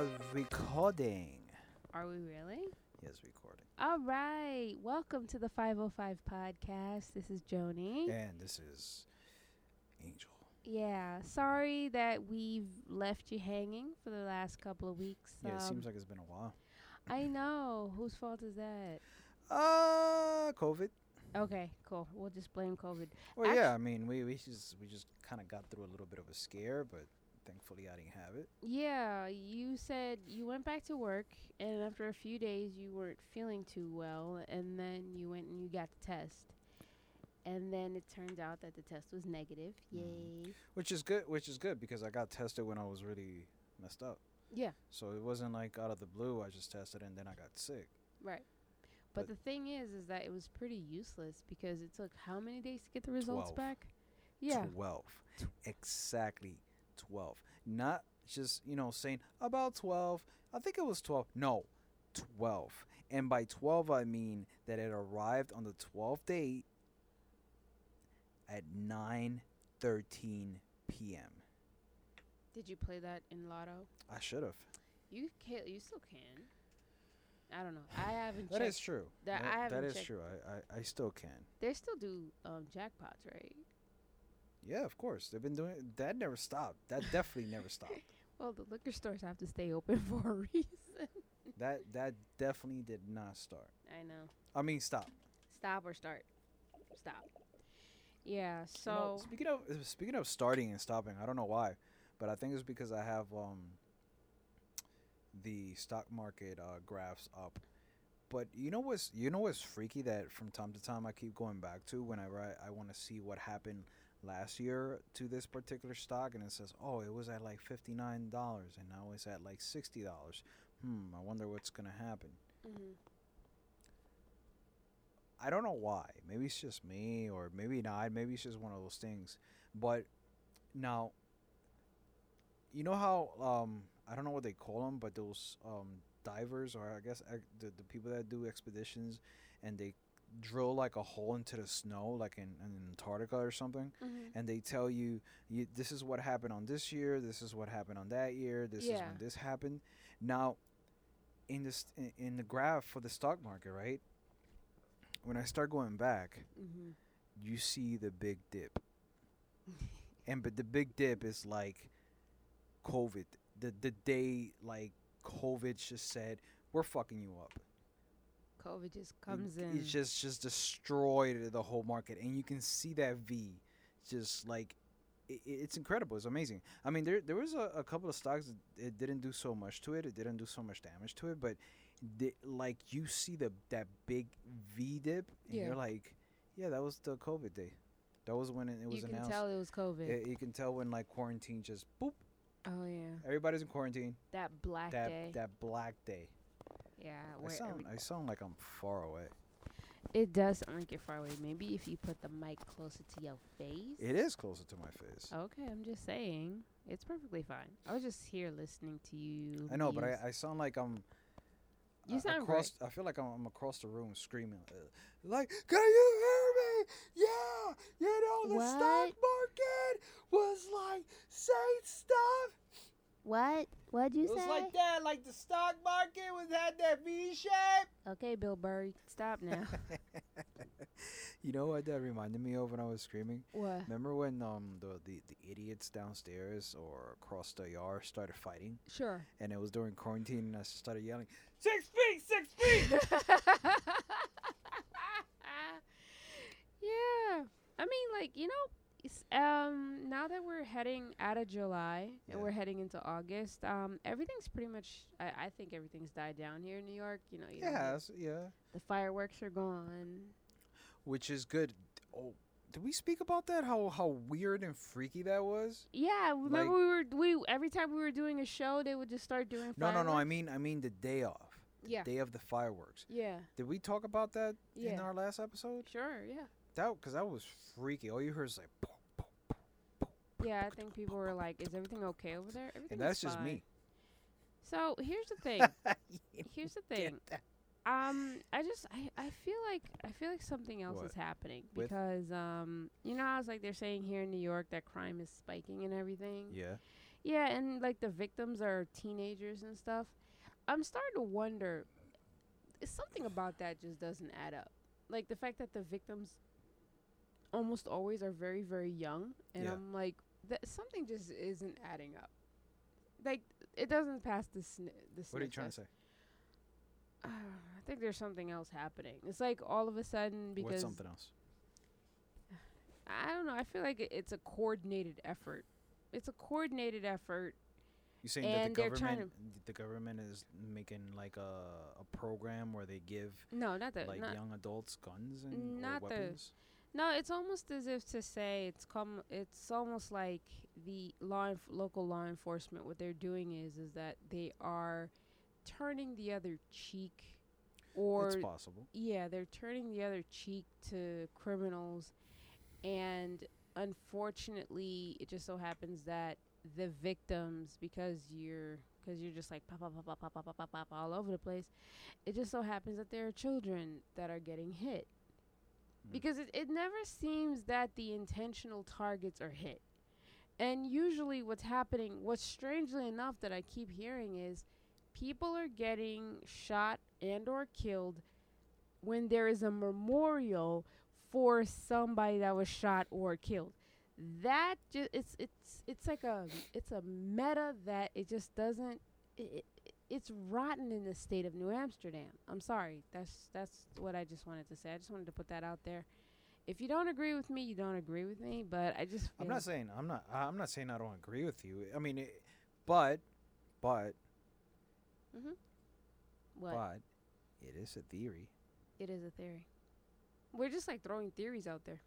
are recording. Are we really? Yes, recording. All right. Welcome to the 505 podcast. This is Joni. And this is Angel. Yeah. Sorry that we've left you hanging for the last couple of weeks. Yeah, it Um, seems like it's been a while. I know. Whose fault is that? Uh, COVID. Okay, cool. We'll just blame COVID. Well, yeah, I mean, we we just we just kind of got through a little bit of a scare, but thankfully I didn't have it. Yeah, you said you went back to work, and after a few days, you weren't feeling too well, and then you went and you got the test. And then it turned out that the test was negative. Mhm. Yay. Which is good. Which is good because I got tested when I was really messed up. Yeah. So it wasn't like out of the blue. I just tested and then I got sick. Right. But, But- the thing is, is that it was pretty useless because it took how many days to get the results Twelve. back? Yeah. 12. Exactly 12. Not just, you know, saying about 12. I think it was 12. No, 12. And by 12, I mean that it arrived on the 12th date at 9:13 p.m. Did you play that in Lotto? I should have. You can. You still can. I don't know. I haven't That is true. that- I that haven't is checked- true. I, I, I still can. They still do um, jackpots, right? Yeah, of course. They've been doing that never stopped. That definitely never stopped. Well, the liquor stores have to stay open for a reason. That that definitely did not start. I know. I mean, stop. Stop or start. Stop. Yeah. You know, So. speaking of speaking of starting and stopping, I don't know why, but I think it's because I have um the stock market uh, graphs up. But you know what's you know what's freaky that from time to time I keep going back to whenever I, I want to see what happened last year to this particular stock and it says oh it was at like fifty nine dollars and now it's at like sixty dollars. Hmm, I wonder what's gonna happen. mhm. I don't know why. Maybe it's just me, or maybe not. Maybe it's just one of those things. But now, you know how um I don't know what they call them, but those um divers, or I guess ex- the the people that do expeditions, and they drill like a hole into the snow, like in, in Antarctica or something, Mhm. and they tell you, you this is what happened on this year, this is what happened on that year, this is Yeah. when this happened. Now, in this in, in the graph for the stock market, right? When I start going back, Mhm. you see the big dip. and but the big dip is like COVID. The the day like COVID just said, We're fucking you up. COVID just comes it, in. It just just destroyed the whole market and you can see that V just like it, it's incredible. It's amazing. I mean, there there was a, a couple of stocks that it didn't do so much to it. It didn't do so much damage to it, but the, like you see the that big V dip, and Yeah. you're like, yeah, that was the COVID day. That was when it, it was you can announced. tell it was COVID. Yeah, you can tell when like quarantine just boop. oh yeah. Everybody's in quarantine. That black that day. that black day. Yeah. I sound I sound like I'm far away. it does sound like you're far away. Maybe if you put the mic closer to your face. It is closer to my face. Okay, I'm just saying. It's perfectly fine. I was just here listening to you. I know, but. I, I sound like I'm. You uh, sound across. I feel like I'm, I'm across the room screaming, uh, like, "Can you hear me? Yeah, you know the stock market was like saying stuff. What? What'd you it was say? like that, like the stock market was had that V shape. okay, Bill Burr, stop now. you know what that reminded me of when I was screaming? what? Remember when um the, the the idiots downstairs or across the yard started fighting, Sure. and it was during quarantine, and I started yelling, six feet, six feet. yeah. I mean, like, you know, it's, um, now that we're heading out of July Yeah. and we're heading into August, um, everything's pretty much, I, I think everything's died down here in New York. You know, you don't yeah, get- yeah. the fireworks are gone. which is good. Oh, did we speak about that? How how weird and freaky that was? Yeah, remember Like- we were we every time we were doing a show, they would just start doing. No, no, no. I mean, I mean the day off, Yeah. day of the fireworks. Yeah. Did we talk about that in our last episode? Sure. Yeah. That because that was freaky. All you heard is like, "Boom, boom, boom." Yeah. I think people were like, "Is everything okay over there?" Everything. and that's just fine." me. So here's the thing. Here's the thing. Um, I just I, I feel like I feel like something else What? is happening With? because um you know I was like they're saying here in New York that crime is spiking and everything. Yeah. Yeah, and like the victims are teenagers and stuff. I'm starting to wonder. Something about that just doesn't add up. Like the fact that the victims almost always are very very young, and Yeah. I'm like, that something just isn't adding up. Like it doesn't pass the sni- the. What are you trying to test. say? I think there's something else happening. It's like all of a sudden because What's something else? I don't know. I feel like it, it's a coordinated effort. It's a coordinated effort. You saying And that the government, the government is making like a a program where they give No, not the like not, young adults guns and not or the- weapons? No, it's almost as if to say it's come. It's almost like the law enf- local law enforcement. What they're doing is is that they are turning the other cheek, or it's possible. Yeah, they're turning the other cheek to criminals, and unfortunately, it just so happens that the victims, because you're because you're just like pop, pop, pop, pop, pop, pop, pop, pop all over the place, it just so happens that there are children that are getting hit Mm. because it, it never seems that the intentional targets are hit. And usually, what's happening, what's strangely enough that I keep hearing is people are getting shot and or killed when there is a memorial for somebody that was shot or killed. That just it's it's it's like a it's a meta that it just doesn't it's rotten in the state of New Amsterdam. I'm sorry. That's that's what I just wanted to say. I just wanted to put that out there. If you don't agree with me, you don't agree with me. But I just I'm not saying I'm not I'm not saying I don't agree with you. I mean, it, but but mm-hmm. what but it is a theory. it is a theory. We're just like throwing theories out there.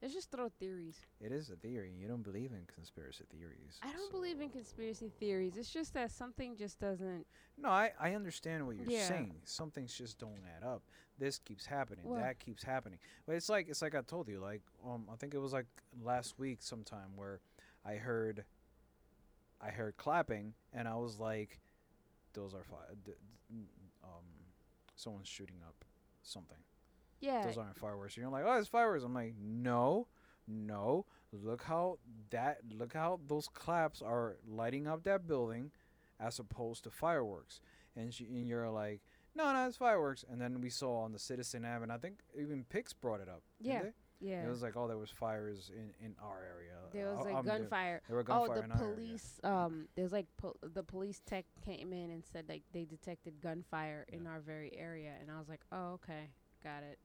Let's just throw theories. It is a theory. You don't believe in conspiracy theories. I don't believe in conspiracy theories. It's just that something just doesn't. No, I, I understand what you're Yeah. saying. Some things just don't add up. This keeps happening. Well- that keeps happening. But it's like it's like I told you. Like um, I think it was like last week sometime where I heard I heard clapping and I was like, those are fi- d- d- um, someone's shooting up something. Yeah. Those aren't fireworks. You're like, oh, it's fireworks. I'm like, no, no. Look how that. Look how those claps are lighting up that building, as opposed to fireworks. And, she, and you're like, no, no, it's fireworks. And then we saw on the Citizen app, and I think even Pix brought it up. Yeah. yeah. It was like, oh, there was fires in, in our area. there was Uh, like um, there- gunfire. There were Oh, the in our area. police. Um, there's like po- the police tech came in and said like they detected gunfire in our very area, and I was like, oh, okay, got it.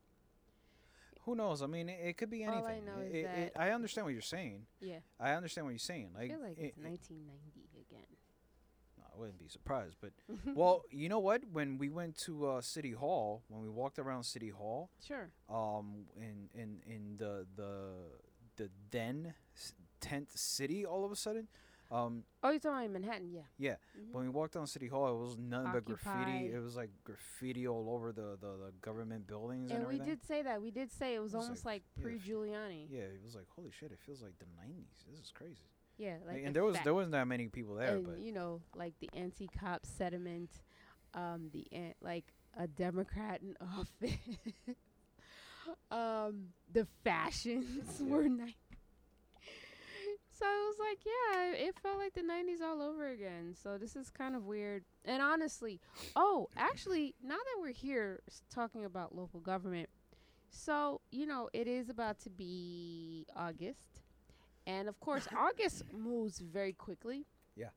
Who knows? I mean, it, it could be anything. All I know It- is it- it- that- I understand what you're saying. Yeah, I understand what you're saying. I Like, feel like it- it's it- 1990 again. I wouldn't be surprised, but well, you know what? When we went to uh, City Hall, when we walked around City Hall, Sure. um, in in in the the the then s- tent city, all of a sudden, um, Oh, you're talking about in Manhattan? Yeah. Yeah, Mhm. when we walked down City Hall, it was nothing but graffiti. It was like graffiti all over the the, the government buildings and, And we did say that. We did say it was, It was almost like- like, pre-Giuliani. Yeah, it was like holy shit! It feels like the '90s. This is crazy. Yeah, like and the there was there wasn't that many people there, and but you know, like the anti-cop sediment, um, the an- like a Democrat in office, um, the fashions Yeah. were nice. So I was like, yeah, it felt like the '90s all over again. So this is kind of weird. And honestly, oh, actually, now that we're here talking about local government, so you know, it is about to be August, and of course, August moves very quickly. Yeah.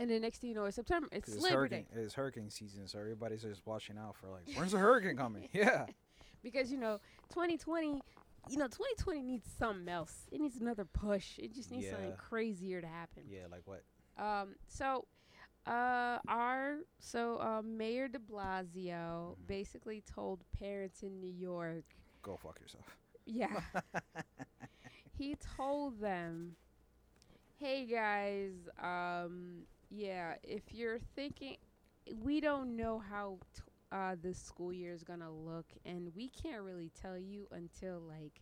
And the next thing you know, it's September. It's it's Labor hurricane, Day it's hurricane season, so everybody's just watching out for like, when's the hurricane coming? Yeah. because you know, 2020. You know, 2020 needs something else. It needs another push. It just needs something crazier to happen. Yeah, like what? Um, so, uh, our so uh, Mayor De Blasio Mhm. basically told parents in New York, Go fuck yourself. yeah, he told them, "Hey guys, um, yeah, if you're thinking, we don't know how t- uh, this school year is gonna look, and we can't really tell you until like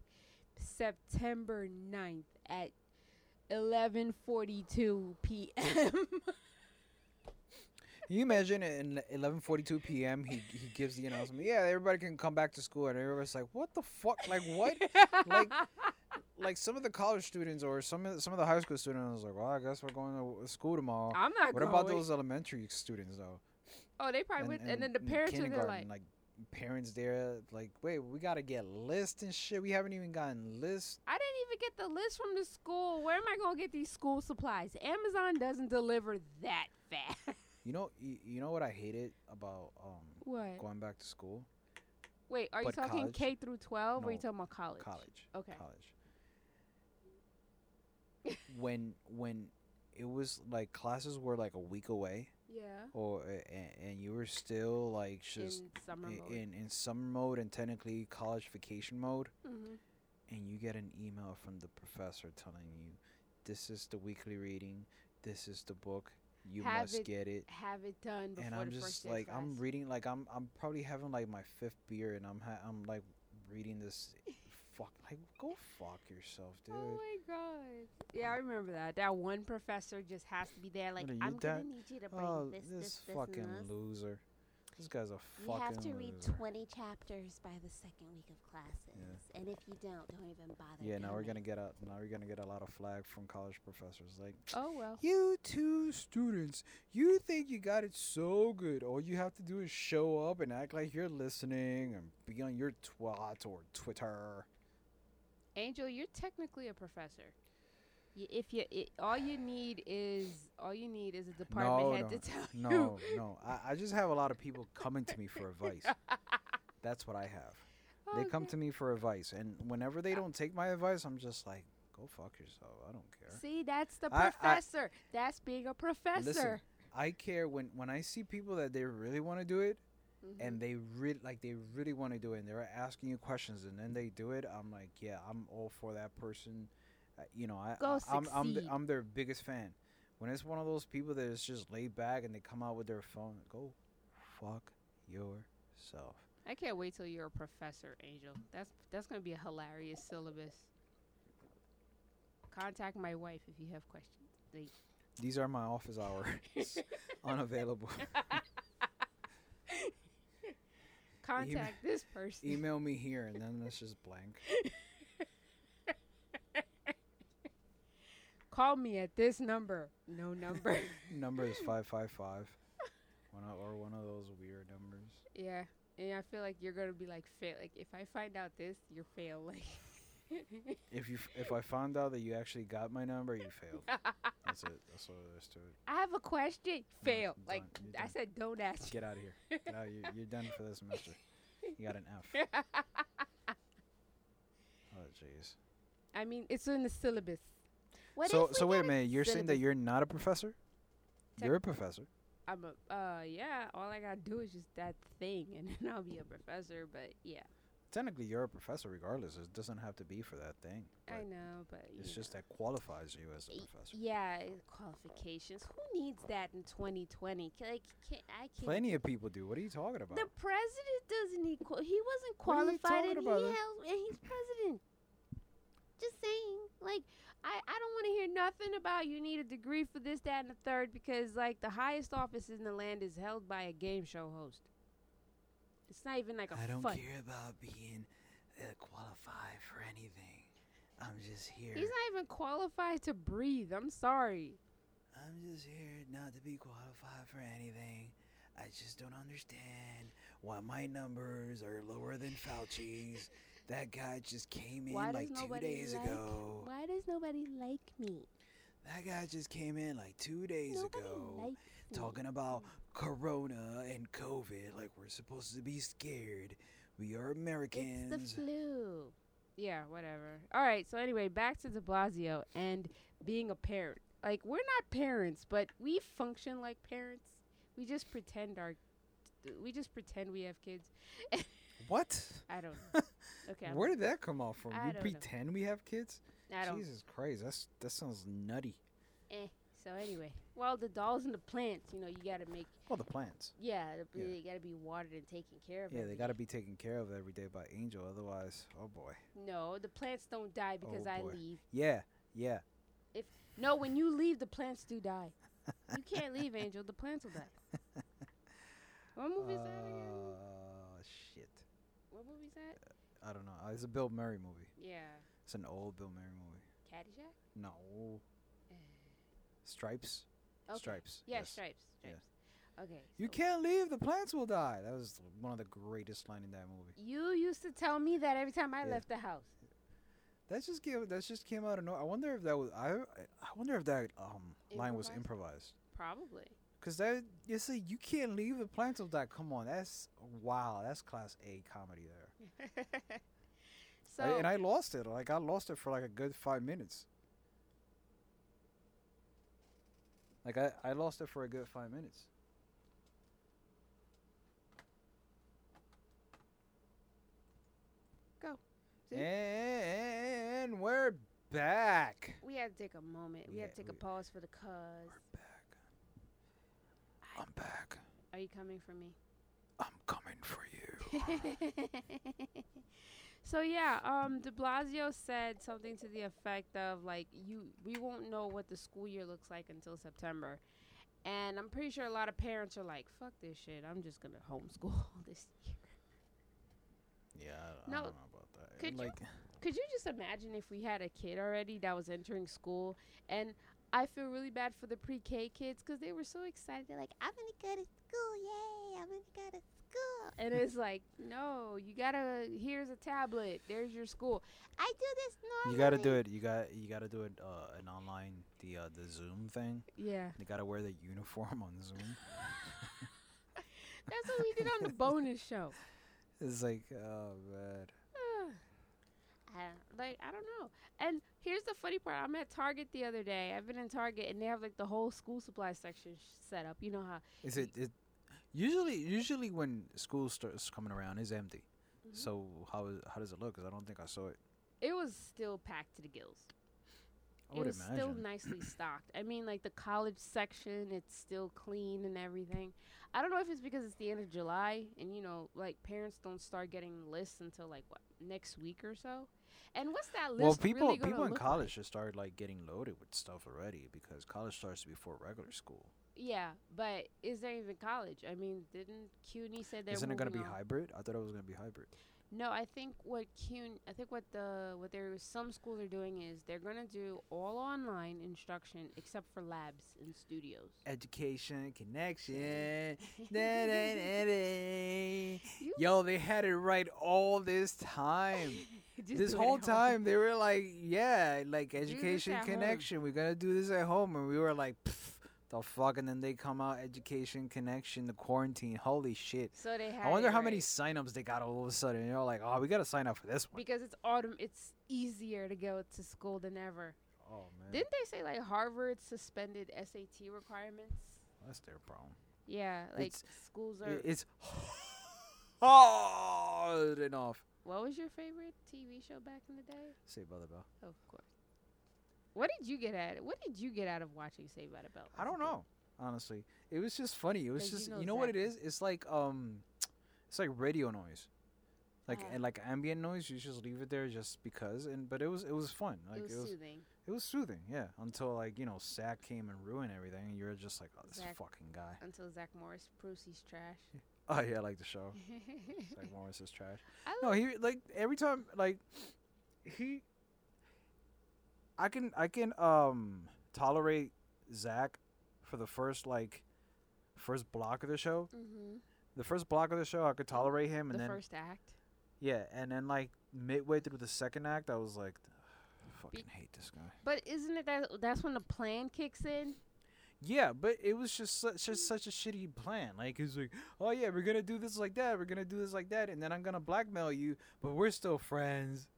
September 9th at 11:42 p.m." Can you imagine at 11:42 p.m. he he gives the announcement, yeah, everybody can come back to school, and everybody's like, what the fuck? Like what? like like some of the college students or some of the, some of the high school students, like, well, I guess we're going to school tomorrow. I'm not What going. about those elementary students though? Oh, they probably would. And, then the parents are kindergarten, like, parents there, like, wait, we gotta get lists and shit. We haven't even gotten lists. I didn't even get the list from the school. Where am I gonna get these school supplies? Amazon doesn't deliver that fast. You know, you, you know what I hated about um what? going back to school, Wait, are you but talking college? K through 12 or are you talking about college? college, Okay. college. when when it was like classes were like a week away, Yeah. or and, and you were still like just in summer i- mode. in in summer mode and technically college vacation mode, hmm and you get an email from the professor telling you, "This is the weekly reading. This is the book. You Have must it get it." Have it done before And I'm just like I'm reading like I'm I'm probably having like my fifth beer and I'm ha- I'm like reading this. Fuck like go fuck yourself, dude. Oh my god! Yeah, I remember that. That one professor just has to be there. Like, What are you, I'm gonna need you to bring Oh, this, this, this, this, fucking this. loser. This guy's a fucking. You have to read loser. 20 chapters by the second week of classes. And if you don't, don't even bother. Yeah, now we're gonna get a now we're gonna get a lot of flag from college professors. Like, Oh well. you two students, you think you got it so good. All you have to do is show up and act like you're listening and be on your twat or Twitter. Angel, you're technically a professor. Y- If you, it, all you need is all you need is a department No, head no, to tell you. No, no. I, I just have a lot of people coming to me for advice. That's what I have. Oh, they come to me for advice, and whenever they don't take my advice, I'm just like, go fuck yourself. I don't care. See, that's the I- I- professor. that's being a professor. Listen, I care when when I see people that they really want to do it, Mhm. and they really like they really want to do it, and they're asking you questions, and then they do it. I'm like, yeah, I'm all for that person. Uh, you know, I, Go I I'm I'm, the. I'm their biggest fan. When it's one of those people that is just laid back and they come out with their phone, go fuck yourself. I can't wait till you're a professor, Angel. That's that's gonna be a hilarious syllabus. Contact my wife if you have questions. They, These are my office hours. Unavailable. contact this person. Email me here, and then it's just blank. Call me at this number. No number. Number is five five five. One or one of those weird numbers. yeah, and I feel like you're gonna be like fail. Like if I find out this, you're fail. Like. If you if I found out that you actually got my number, you failed. That's it. That's all there is to it. I have a question. Fail. done. Like I said, don't ask. Get out of here. Get out. You're, you're done for this semester. You got an F. Oh jeez. I mean, it's in the syllabus. What So so wait a minute. You're saying that you're not a professor? You're a professor. I'm a. Uh, yeah. All I gotta do is just that thing, and then I'll be a professor. But yeah, Technically, you're a professor regardless. It doesn't have to be for that thing. I know. But It's just that qualifies you as a professor. Yeah, qualifications. Who needs that in 2020? Like, can, I can't. Plenty of people do. What are you talking about? The president doesn't need. Qual- he wasn't What are you qualified, and he held, and he's president. Just saying, like, I, I don't want to hear nothing about you need a degree for this, that, and the third because, like, the highest office in the land is held by a game show host. It's not even like a I don't care about being uh, qualified for anything. I'm just here. He's not even qualified to breathe. I'm sorry. I'm just here not to be qualified for anything. I just don't understand why my numbers are lower than Fauci's. That guy just came in Why like two days like? ago. Why does nobody like me? That guy just came in like two days Nobody ago talking about Corona and COVID like we're supposed to be scared. We are Americans. It's the flu. Yeah, whatever. All right. So anyway, back to De Blasio and being a parent. Like we're not parents, but we function like parents. We just pretend our. We just pretend we have kids. what? I don't know. Okay. Where did that come off from? I you don't know. pretend we have kids? I don't. Jesus Christ, that's that sounds nutty. Eh. So anyway, well, the dolls and the plants. You know, you got to make. Well, the plants. Yeah, the- Yeah. they got to be watered and taken care of. Yeah, they got to be taken care of every day by Angel. Otherwise, oh boy. No, the plants don't die because Oh, I leave. Yeah, yeah. If No, when you leave, the plants do die. you can't leave, Angel. The plants will die. What movie is that again? Uh, shit. What movie is that? I don't know. Uh, it's a Bill Murray movie. Yeah. It's an old Bill Murray movie. Caddyshack. No. Stripes. Okay. Stripes. Yeah, yes. stripes. Yeah. Stripes. Okay. You so can't leave. The plants will die. That was one of the greatest line in that movie. You used to tell me that every time I Yeah. left the house. That just came. That just came out of no. I wonder if that was. I. I wonder if that um line was Improvised? improvised. Probably. Cause that you see, you can't leave the plants will die. Come on, that's wow. That's class A comedy there. so I- and I lost it. Like I lost it for like a good five minutes. Like I, I lost it for a good five minutes. See? And we're back. we had to take a moment. We had to take a pause for the cause. We're back. I'm back. Are you coming for me? I'm coming for you. so yeah, um, De Blasio said something to the effect of like, "You, we won't know what the school year looks like until September," and I'm pretty sure a lot of parents are like, "Fuck this shit! I'm just gonna homeschool this year." yeah, I, No, I don't know about that. could you- like, Could you just imagine if we had a kid already that was entering school and I feel really bad for the pre-K kids because they were so excited. They're like, I'm gonna go to school, yay! I'm gonna go to school. and it's like, no, you gotta. Here's a tablet. There's your school. I do this normally. you gotta do it. You got you gotta do it. Uh, an online the uh, the Zoom thing. Yeah, They gotta wear the uniform on Zoom. that's what we did on the bonus show. It's like, oh man. I don't, like I don't know. And here's the funny part: I'm at Target the other day. I've been in Target, and they have like the whole school supply section sh- set up. You know how Is it, it usually usually when school starts coming around is empty. Mm-hmm. So how how does it look? Because I don't think I saw it. it was still packed to the gills. I it was imagine. still nicely stocked. I mean, like the college section, it's still clean and everything. I don't know if it's because it's the end of July and you know, like parents don't start getting lists until like what next week or so. And what's that list? well, people really people in college like? should start like getting loaded with stuff already because college starts before regular school. Yeah, but is there even college? I mean, didn't CUNY said they're Isn't it gonna be on- hybrid? I thought it was gonna be hybrid. No, I think what CUNY, I think what the what there some schools are doing is they're gonna do all online instruction except for labs and studios. Education connection. Da, da, da. Yo, they had it right all this time. this whole time they were like, yeah, like education at home. connection. We're gonna do this at home, and we were like, "Pff, the fuck, and then they come out education connection, the quarantine. Holy shit! So they. I wonder how many right. signups they got all of a sudden. You're like, oh, we gotta sign up for this one. because it's autumn. It's easier to go to school than ever. Oh man, Didn't they say like Harvard suspended SAT requirements? that's their problem. Yeah, like It's- schools are. It's hard enough. what was your favorite TV show back in the day? Saved by the bell. of course. What did you get at? What did you get out of watching Saved by the Bell? I don't know. Honestly, it was just funny. It was 'Cause you just you know know, what it is. It's like um, it's like radio noise, like Uh-huh. and like ambient noise. You just leave it there just because. And but it was it was fun. Like it was soothing. it was soothing. Yeah, until like you know Zach came and ruined everything. And you're just like, oh, this Zach. fucking guy. Until Zach Morris proves he's trash. Oh yeah, I like the show. Zach Morris is trash. I No, he like every time like he. I can I can um tolerate Zach for the first like first block of the show. Mhm. The first block of the show I could tolerate him, and the then first act. yeah, and then like midway through the second act, I was like, I fucking hate this guy. But isn't it that that's when the plan kicks in? Yeah, but it was just such, just such a shitty plan. Like it's like, oh yeah, we're gonna do this like that, we're gonna do this like that, and then I'm gonna blackmail you, but we're still friends.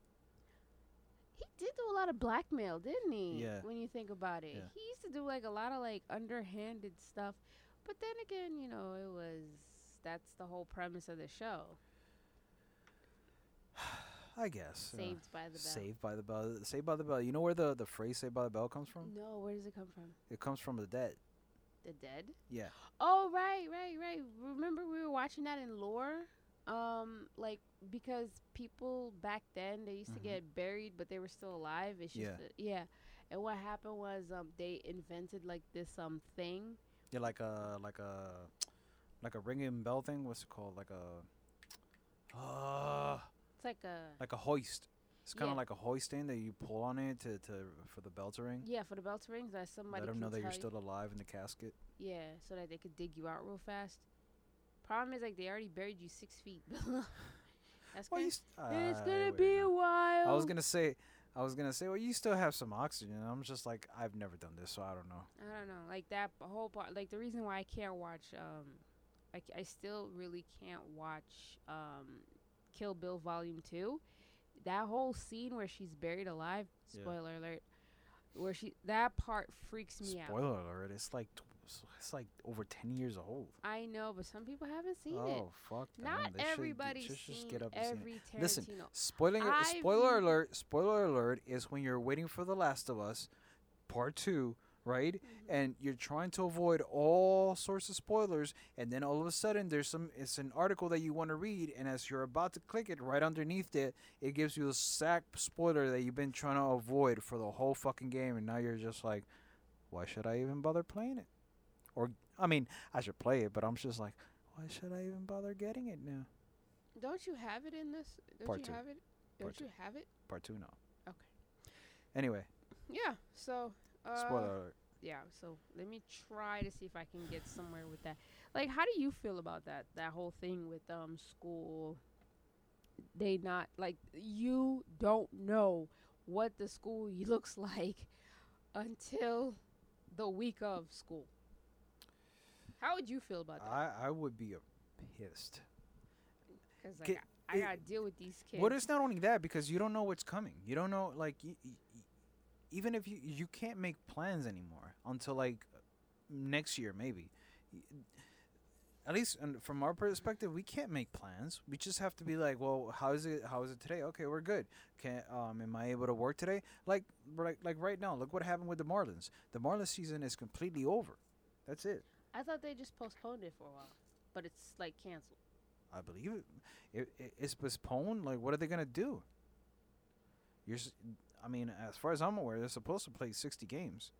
He did do a lot of blackmail, didn't he? Yeah. When you think about it, Yeah. he used to do like a lot of like underhanded stuff. But then again, you know, it was that's the whole premise of the show. I guess. uh, Saved by the Bell. Saved by the bell. Saved by the bell. You know where the the phrase "Saved by the Bell" comes from? No, where does it come from? It comes from the dead. The dead? Yeah. Oh right, right, right. Remember we were watching that in lore? Um, like because people back then they used Mhm. to get buried but they were still alive. It's just Yeah. a- yeah. And what happened was um they invented like this um thing. Yeah, like a like a like a ringing bell thing. What's it called? Like a uh It's like a like a hoist. It's kind of Yeah. like a hoist thing that you pull on it to, to for the bell to ring. Yeah, for the bell to ring, that somebody Let them know that you're still alive in the casket. Yeah, so that they could dig you out real fast. Problem is, like, they already buried you six feet. That's Well, gonna, st- it's gonna be a while. I was gonna say, I was gonna say, well, you still have some oxygen. And I'm just like, I've never done this, so I don't know. I don't know, like that whole part. Like the reason why I can't watch, um, like I still really can't watch, um, Kill Bill Volume Two. That whole scene where she's buried alive. Yeah. Spoiler alert. Where she that part freaks me out. Spoiler alert! It's like it's- like over ten years old. I know, but some people haven't seen it. oh fuck! them. Not They should- everybody's should just seen get up and see Tarantino. Listen, Spoiling spoiler alert! Spoiler alert is when you're waiting for The Last of Us, Part Two, right? Mhm. And you're trying to avoid all sorts of spoilers, and then all of a sudden there's some. It's an article that you want to read, and as you're about to click it, right underneath it, it gives you the exact spoiler that you've been trying to avoid for the whole fucking game, and now you're just like, why should I even bother playing it? Or I mean, I should play it, but I'm just like, why should I even bother getting it now? Don't you have it in this? Don't Part you two. have it? Don't Part two. you have it? Part two, no. Okay. Anyway, Yeah. So. Uh, spoiler alert. Yeah. So let me try to see if I can get somewhere with that. Like, how do you feel about that? That whole thing with um school. They not like you don't know what the school looks like until the week of school. How would you feel about that? I I would be uh, pissed. Because like, I, I it- gotta deal with these kids. Well, it's not only that because you don't know what's coming. You don't know like y- y- y- even if you you can't make plans anymore until like next year maybe. At least from our perspective, we can't make plans. We just have to be like, well, how is it? How is it today? Okay, we're good. Can um, am I able to work today? Like, right, like right now, look what happened with the Marlins. The Marlins season is completely over. That's it. I thought they just postponed it for a while, but it's like canceled. I believe it. It, it. It's postponed. Like, what are they gonna do? You're. I mean, as far as I'm aware, they're supposed to play 60 games.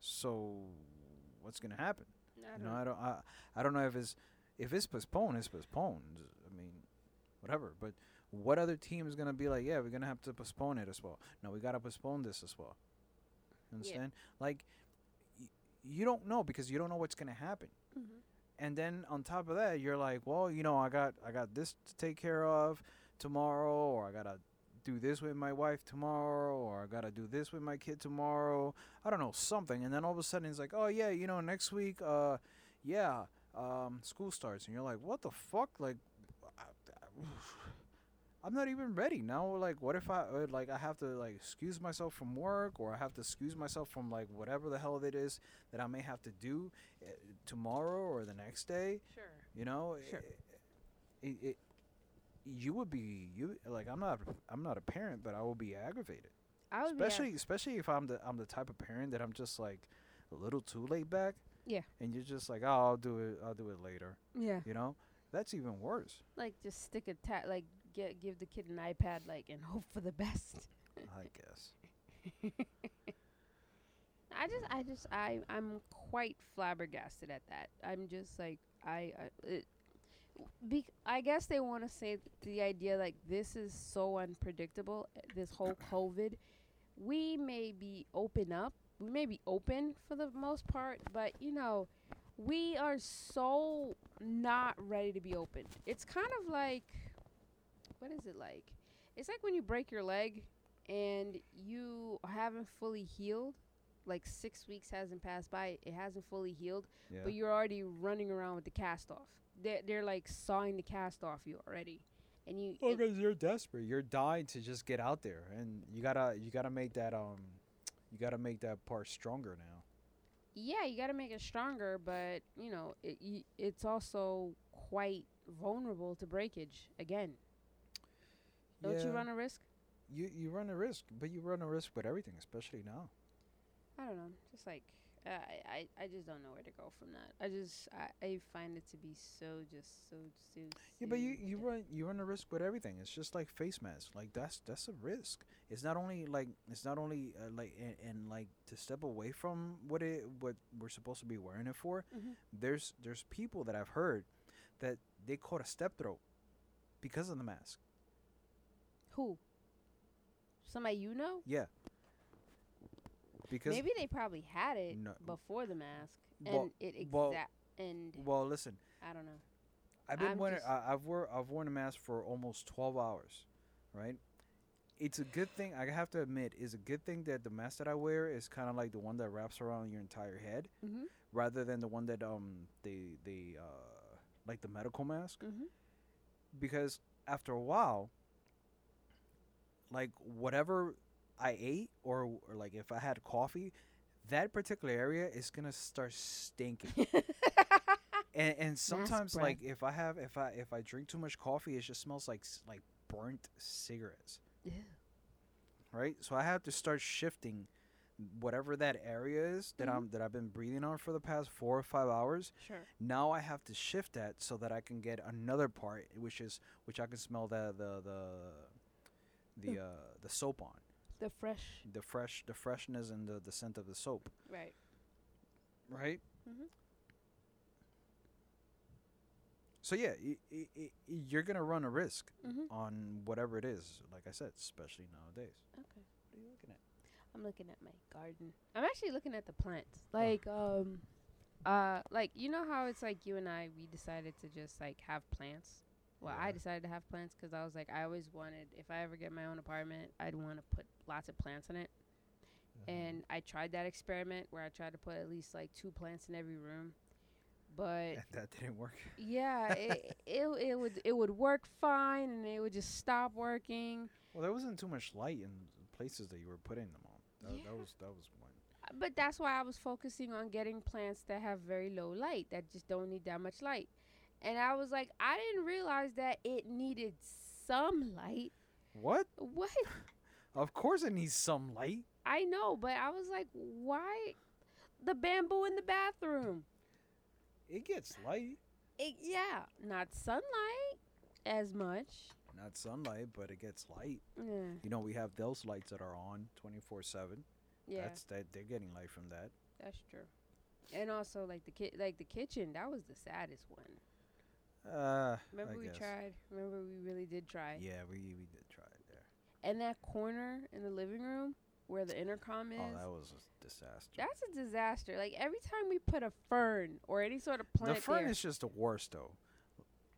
So, what's gonna happen? I You don't know, I don't. I, I don't know if it's if it's postponed. It's postponed. I mean, whatever. But what other team is gonna be like? Yeah, we're gonna have to postpone it as well. No, we gotta postpone this as well. You understand? Like, y- you don't know because you don't know what's gonna happen. Mhm. and then on top of that you're like well you know i got i got this to take care of tomorrow or i gotta do this with my wife tomorrow or i gotta do this with my kid tomorrow. I don't know something. And then all of a sudden it's like oh yeah you know next week uh yeah um school starts. And you're like what the fuck? Like I, I'm not even ready now. Like, what if I uh, like I have to like excuse myself from work, or I have to excuse myself from like whatever the hell it is that I may have to do uh, tomorrow or the next day? Sure. You know, Sure. It, it, you would be you like I'm not I'm not a parent, but I will be aggravated. I would be Especially especially if I'm the I'm the type of parent that I'm just like a little too laid back. Yeah. And you're just like, oh, I'll do it. I'll do it later. yeah. You know, that's even worse. Like just stick a tat like get give the kid an iPad like and hope for the best. I guess. I just I just I I'm quite flabbergasted at that. I'm just like I, I it, bec- I guess they want to say the idea like this is so unpredictable. uh, This whole COVID, we may be open up, we may be open for the most part, but you know, we are so not ready to be open. It's kind of like, what is it like? It's like when you break your leg and you haven't fully healed. Like six weeks hasn't passed by, it hasn't fully healed Yeah. but you're already running around with the cast off. They're, they're like sawing the cast off you already, and you. Well, because you're desperate. You're dying to just get out there, and you gotta you gotta make that um, you gotta make that part stronger now. yeah, you got to make it stronger, but you know, it, y- it's also quite vulnerable to breakage again. Don't you run a risk? You you run a risk, but you run a risk with everything, especially now. I don't know. Just like uh, I, I, I just don't know where to go from that. I just I, I find it to be so just so so. Yeah, but you you run you run a risk with everything. It's just like face masks. Like that's that's a risk. It's not only like it's not only uh, like and, and like to step away from what it what we're supposed to be wearing it for. Mhm. There's there's people that I've heard that they caught a strep throat because of the mask. Who? Somebody you know? Yeah. Because Maybe they probably had it No. before the mask, and Well- it exact well- and well, listen, I don't know. I've been I'm wearing I, I've wore I've worn a mask for almost 12 hours, right? It's a good thing. I have to admit, it's a good thing that the mask that I wear is kind of like the one that wraps around your entire head, Mhm. rather than the one that um they they uh like the medical mask. Mhm. because after a while like whatever i ate or, or like if i had coffee that particular area is gonna start stinking and, and sometimes like if i have if i if i drink too much coffee it just smells like like burnt cigarettes Yeah. right so i have to start shifting whatever that area is that Mhm. i'm that i've been breathing on for the past four or five hours Sure. now I have to shift that so that I can get another part, which is which I can smell the the the the uh, the soap on The fresh. the fresh the freshness and the, the scent of the soap, Right. right? Mhm. So yeah, y- y- y- you're gonna run a risk Mhm. on whatever it is. Like I said, especially nowadays. Okay. What are you looking at? I'm looking at my garden. I'm actually looking at the plants. Like um uh like you know how it's like you and I we decided to just like have plants. Well, I decided to have plants because I was like I always wanted if I ever get my own apartment, I'd want to put lots of plants in it. Mm-hmm. And I tried that experiment where I tried to put at least like two plants in every room. But And that didn't work. yeah, it, it it would it would work fine and it would just stop working. Well, there wasn't too much light in the places that you were putting them on. That, Yeah. that was that was one. But that's why I was focusing on getting plants that have very low light, that just don't need that much light. And I was like, I didn't realize that it needed some light. What? What? Of course, it needs some light. I know, but I was like, why? The bamboo in the bathroom. It gets light. It, yeah, not sunlight as much. Not sunlight, but it gets light. Yeah, You know, we have those lights that are on 24 7. yeah, That's that they're getting light from that. that's true. And also, like the ki- like the kitchen, that was the saddest one. Uh, Remember I we guess. tried. Remember we really did try. Yeah, we we did try it there. And that corner in the living room where the intercom is. Oh, that was a disaster. That's a disaster. Like every time we put a fern or any sort of plant the fern there, is just the worst, though.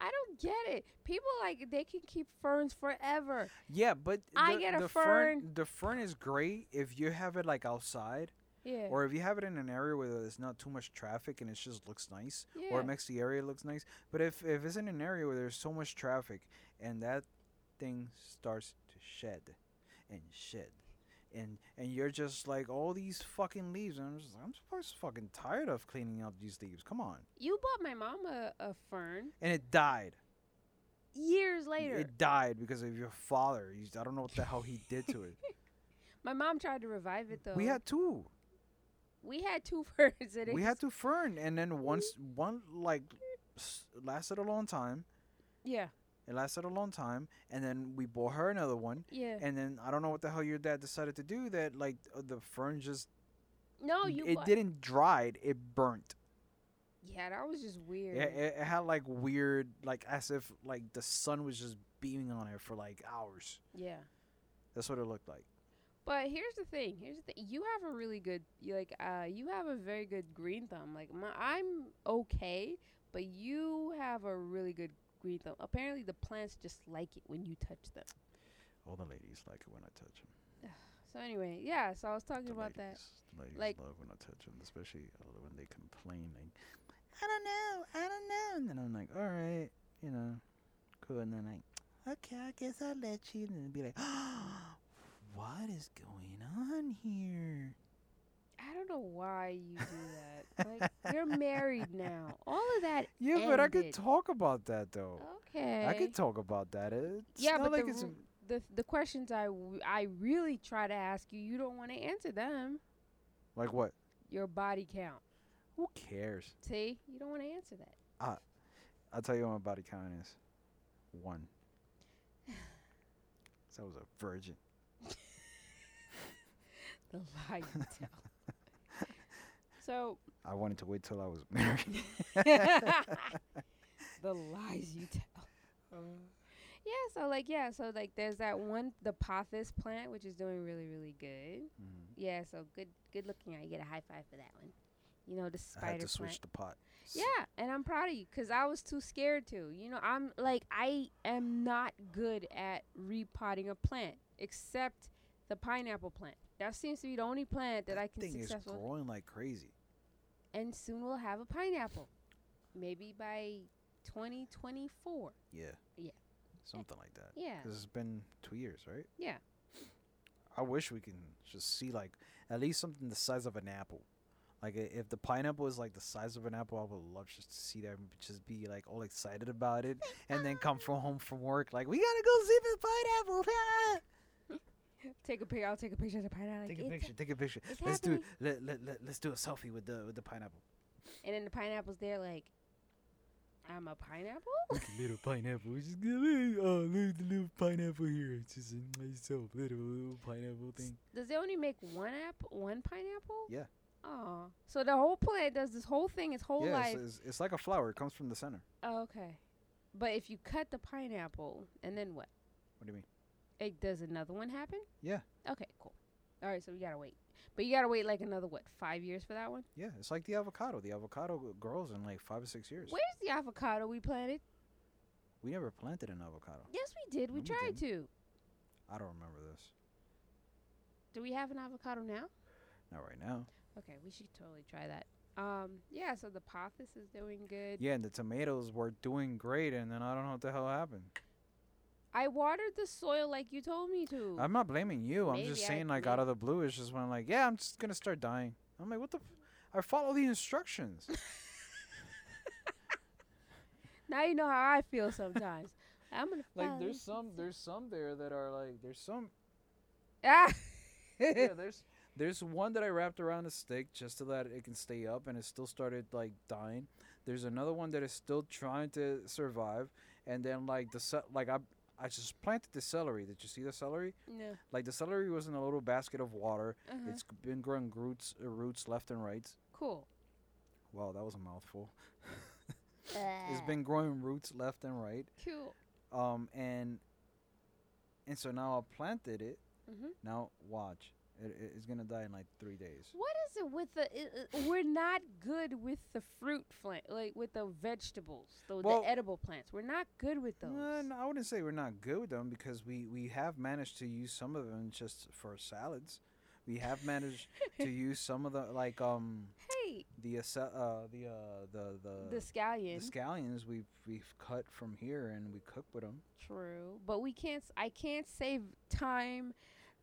I don't get it. People like they can keep ferns forever. Yeah, but I the, get a the fern. The fern is great if you have it like outside, Yeah. or if you have it in an area where there's not too much traffic and it just looks nice, yeah. or it makes the area looks nice. But if if it's in an area where there's so much traffic and that thing starts to shed and shed. And, and you're just like all these fucking leaves, and I'm just I'm just fucking tired of cleaning up these leaves. Come on, you bought my mom a, a fern and it died. years later. It died because of your father. He's, I don't know what the hell he did to it. my mom tried to revive it though. We had two. We had two ferns. And We had to fern, and then once one like lasted a long time. Yeah. It lasted a long time, and then we bought her another one, Yeah. and then I don't know what the hell your dad decided to do. That like uh, the fern just no, you. it bought- didn't dried, it burnt. Yeah, that was just weird. It, it, it had like weird, like as if like the sun was just beaming on it for like hours. yeah. That's what it looked like. But here's the thing. Here's the thing. You have a really good, like, uh, you have a very good green thumb. Like, my, I'm okay, but you have a really good green thumb. Apparently, the plants just like it when you touch them. All the ladies like it when I touch them. So anyway, yeah. So I was talking The about ladies, that. the ladies Like- love when I touch them, especially uh, when they complain like, I don't know, I don't know, and then I'm like, all right, you know, cool, and then like, okay, I guess I'll let you, and then be like, what is going on here? I don't know why you do that. like, you're married now. All of that. Yeah, but I could talk about that though. Okay. I could talk about that. It's yeah, not but like the, the the questions I w- I really try to ask you, you don't want to answer them. like what? Your body count. Who cares? See, you don't want to answer that. I'll tell you what my body count is. One. So I was a virgin. The lie you tell. so I wanted to wait till I was married. the lies you tell. Yeah, so like yeah, so like there's that one the pothos plant which is doing really really good. hmm Yeah, so good good looking I get a high five for that one. You know the spider I had to plant. switch the pot. Yeah, and I'm proud of you because I was too scared to. You know, I'm like I am not good at repotting a plant except the pineapple plant. That seems to be the only plant that, I can thing is successfully. growing like crazy. And soon we'll have a pineapple, maybe by 2024. Yeah. Yeah. Something like that. Yeah, Because it's been two years, right? yeah. I wish we can just see like at least something the size of an apple. Like if the pineapple is like the size of an apple, I would love just to see them just be like all excited about it, and then come from home from work like we gotta go see the pineapple. Ah! Ah!" Take a picture. I'll take a picture of the pineapple. take a It's picture. Take a picture. Let's do Let, let, let, let's do a selfie with the with the pineapple. And then the pineapple's there like, I'm a pineapple. Look at little pineapple. It's just good. Oh, look at the little pineapple here. It's just a nice little little, little pineapple thing. Does it only make one apple, one pineapple? Yeah. Oh, so the whole plant does this whole thing its whole yeah, life. it's, it's, it's like a flower. It comes from the center. Oh, okay. But if you cut the pineapple, and then what? What do you mean? It does another one happen? Yeah. Okay, cool. All right, so we gotta wait. But you gotta wait like another what? Five years for that one? Yeah, it's like the avocado. The avocado grows in like five or six years. Where's the avocado we planted? We never planted an avocado. Yes, we did. We No, we tried to. I don't remember this. Do we have an avocado now? Not right now. Okay, we should totally try that. Um, yeah. So the pothos is doing good. Yeah, and the tomatoes were doing great, and then I don't know what the hell happened. I watered the soil like you told me to. I'm not blaming you. I'm just Maybe I- saying, like, out of the blue, it's just when I'm like, yeah, I'm just gonna start dying. I'm like, what the? F- I follow the instructions. now you know how I feel sometimes. I'm gonna like, there's some, there's some there that are like, there's some, Ah. yeah, there's, there's one that I wrapped around a stick just so that it can stay up, and it still started like dying. There's another one that is still trying to survive, and then like the ce- like I, I just planted the celery. Did you see the celery? Yeah. Like the celery was in a little basket of water. Uh-huh. It's been growing roots, uh, roots left and right. cool. Wow, that was a mouthful. Uh, It's been growing roots left and right. Cool. Um, and and so now I planted it. Mhm. Now watch, it, it- it's gonna die in like three days. What is it with the? i- i- we're not good with the fruit plant, like with the vegetables, the, Well- the edible plants. We're not good with those. Uh, no, I wouldn't say we're not good with them because we we have managed to use some of them just for salads. We have managed to use some of the like um Hey, the uh the uh the the the scallion. the scallions we've we've cut from here and we cook with them. True, but we can't. I can't save time,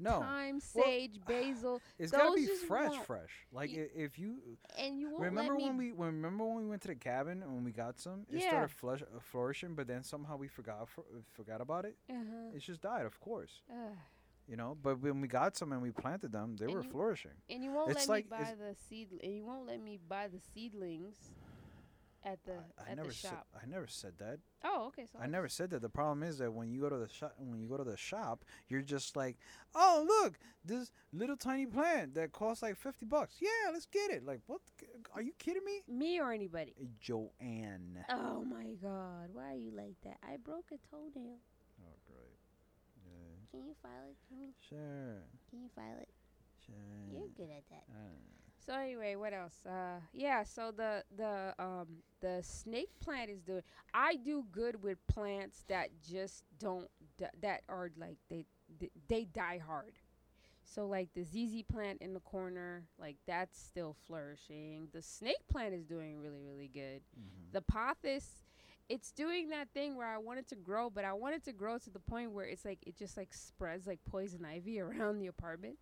No, Well, sage, basil, it's gotta be fresh, won't- fresh. Like You- if you and you won't remember let me. when we when, remember when we went to the cabin and when we got some, it Yeah. started flush, uh, flourishing, but then somehow we forgot for, uh, forgot about it. uh-huh. It just died, of course, Ugh. you know. But when we got some and we planted them, they And were you- flourishing. And you won't It's let like- me buy the seed. And you won't let me buy the seedlings at the I, I at never the said shop. I never said that. Oh, okay. So I never said that. The problem is that when you go to the shop, when you go to the shop, you're just like, oh look, this little tiny plant that costs like fifty bucks. Yeah, let's get it. Like, what? Are you kidding me? Me or anybody. Uh, Joanne. Oh my God! Why are you like that? I broke a toenail. Oh great. Yeah. Can you file it for me? Sure. Can you file it? Sure. You're good at that. Uh, So anyway, what else? Uh, yeah. So the the um the snake plant is doing. I do good with plants that just don't d- that are like they they, they die hard. So like the ZZ plant in the corner, like that's still flourishing. The snake plant is doing really really good. mhm. The pothos, it's doing that thing where I want it to grow, but I want it to grow to the point where it's like it just like spreads like poison ivy around the apartment.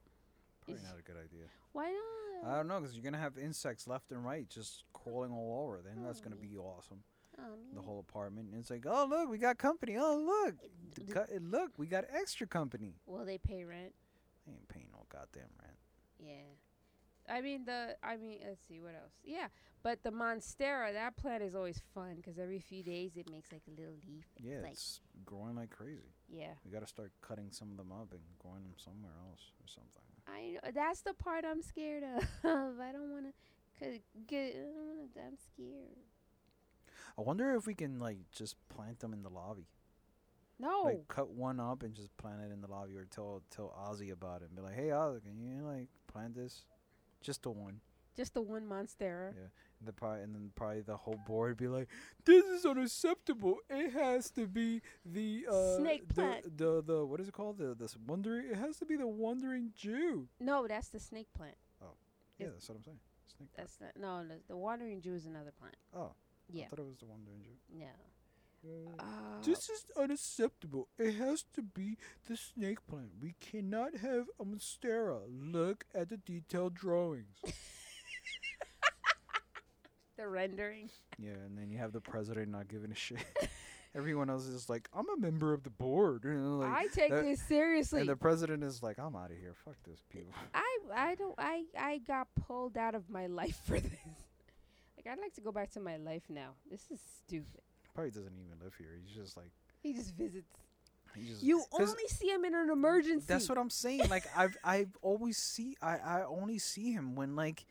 Probably not a good idea. Why not? I don't know, because you're gonna have insects left and right just crawling all over. Then that's gonna Oh. be awesome. Oh, The whole apartment. And it's like, oh look, we got company. Oh look, look, we got extra company. Will they pay rent? They ain't paying no goddamn rent. Yeah. I mean the I mean let's see what else. Yeah, but the monstera that plant is always fun because every few days it makes like a little leaf. Yeah, It's like it's growing like crazy. yeah. We gotta start cutting some of them up and growing them somewhere else or something. I know that's the part I'm scared of. I don't want to cause get. I don't wanna, I'm scared. I wonder if we can like just plant them in the lobby. No. Like cut one up and just plant it in the lobby, or tell tell Ozzy about it and be like, "Hey Ozzy, can you like plant this? Just the one." Just the one monstera. Yeah. And the and then probably the whole board be like, "This is unacceptable. It has to be the uh, Snake the, plant." the the what is it called? The this wandering. It has to be the wandering Jew. No, that's the snake plant. Oh, yeah, Is- that's what I'm saying. Snake plant. That's not, no, the, the wandering Jew is another plant. Oh, Yeah. I thought it was the wandering Jew. No. Uh, This is unacceptable. It has to be the snake plant. We cannot have a monstera. Look at the detailed drawings. the rendering. yeah, and then you have the president not giving a shit. Everyone else is like, I'm a member of the board. You know, like, I take that- this seriously. and the president is like, I'm out of here. Fuck this people. I I don't I I got pulled out of my life for this. Like I'd like to go back to my life now. This is stupid. Probably doesn't even live here. He's just like, He just visits. he just. You only see him in an emergency. That's what I'm saying. Like I've I've always see I I only see him when like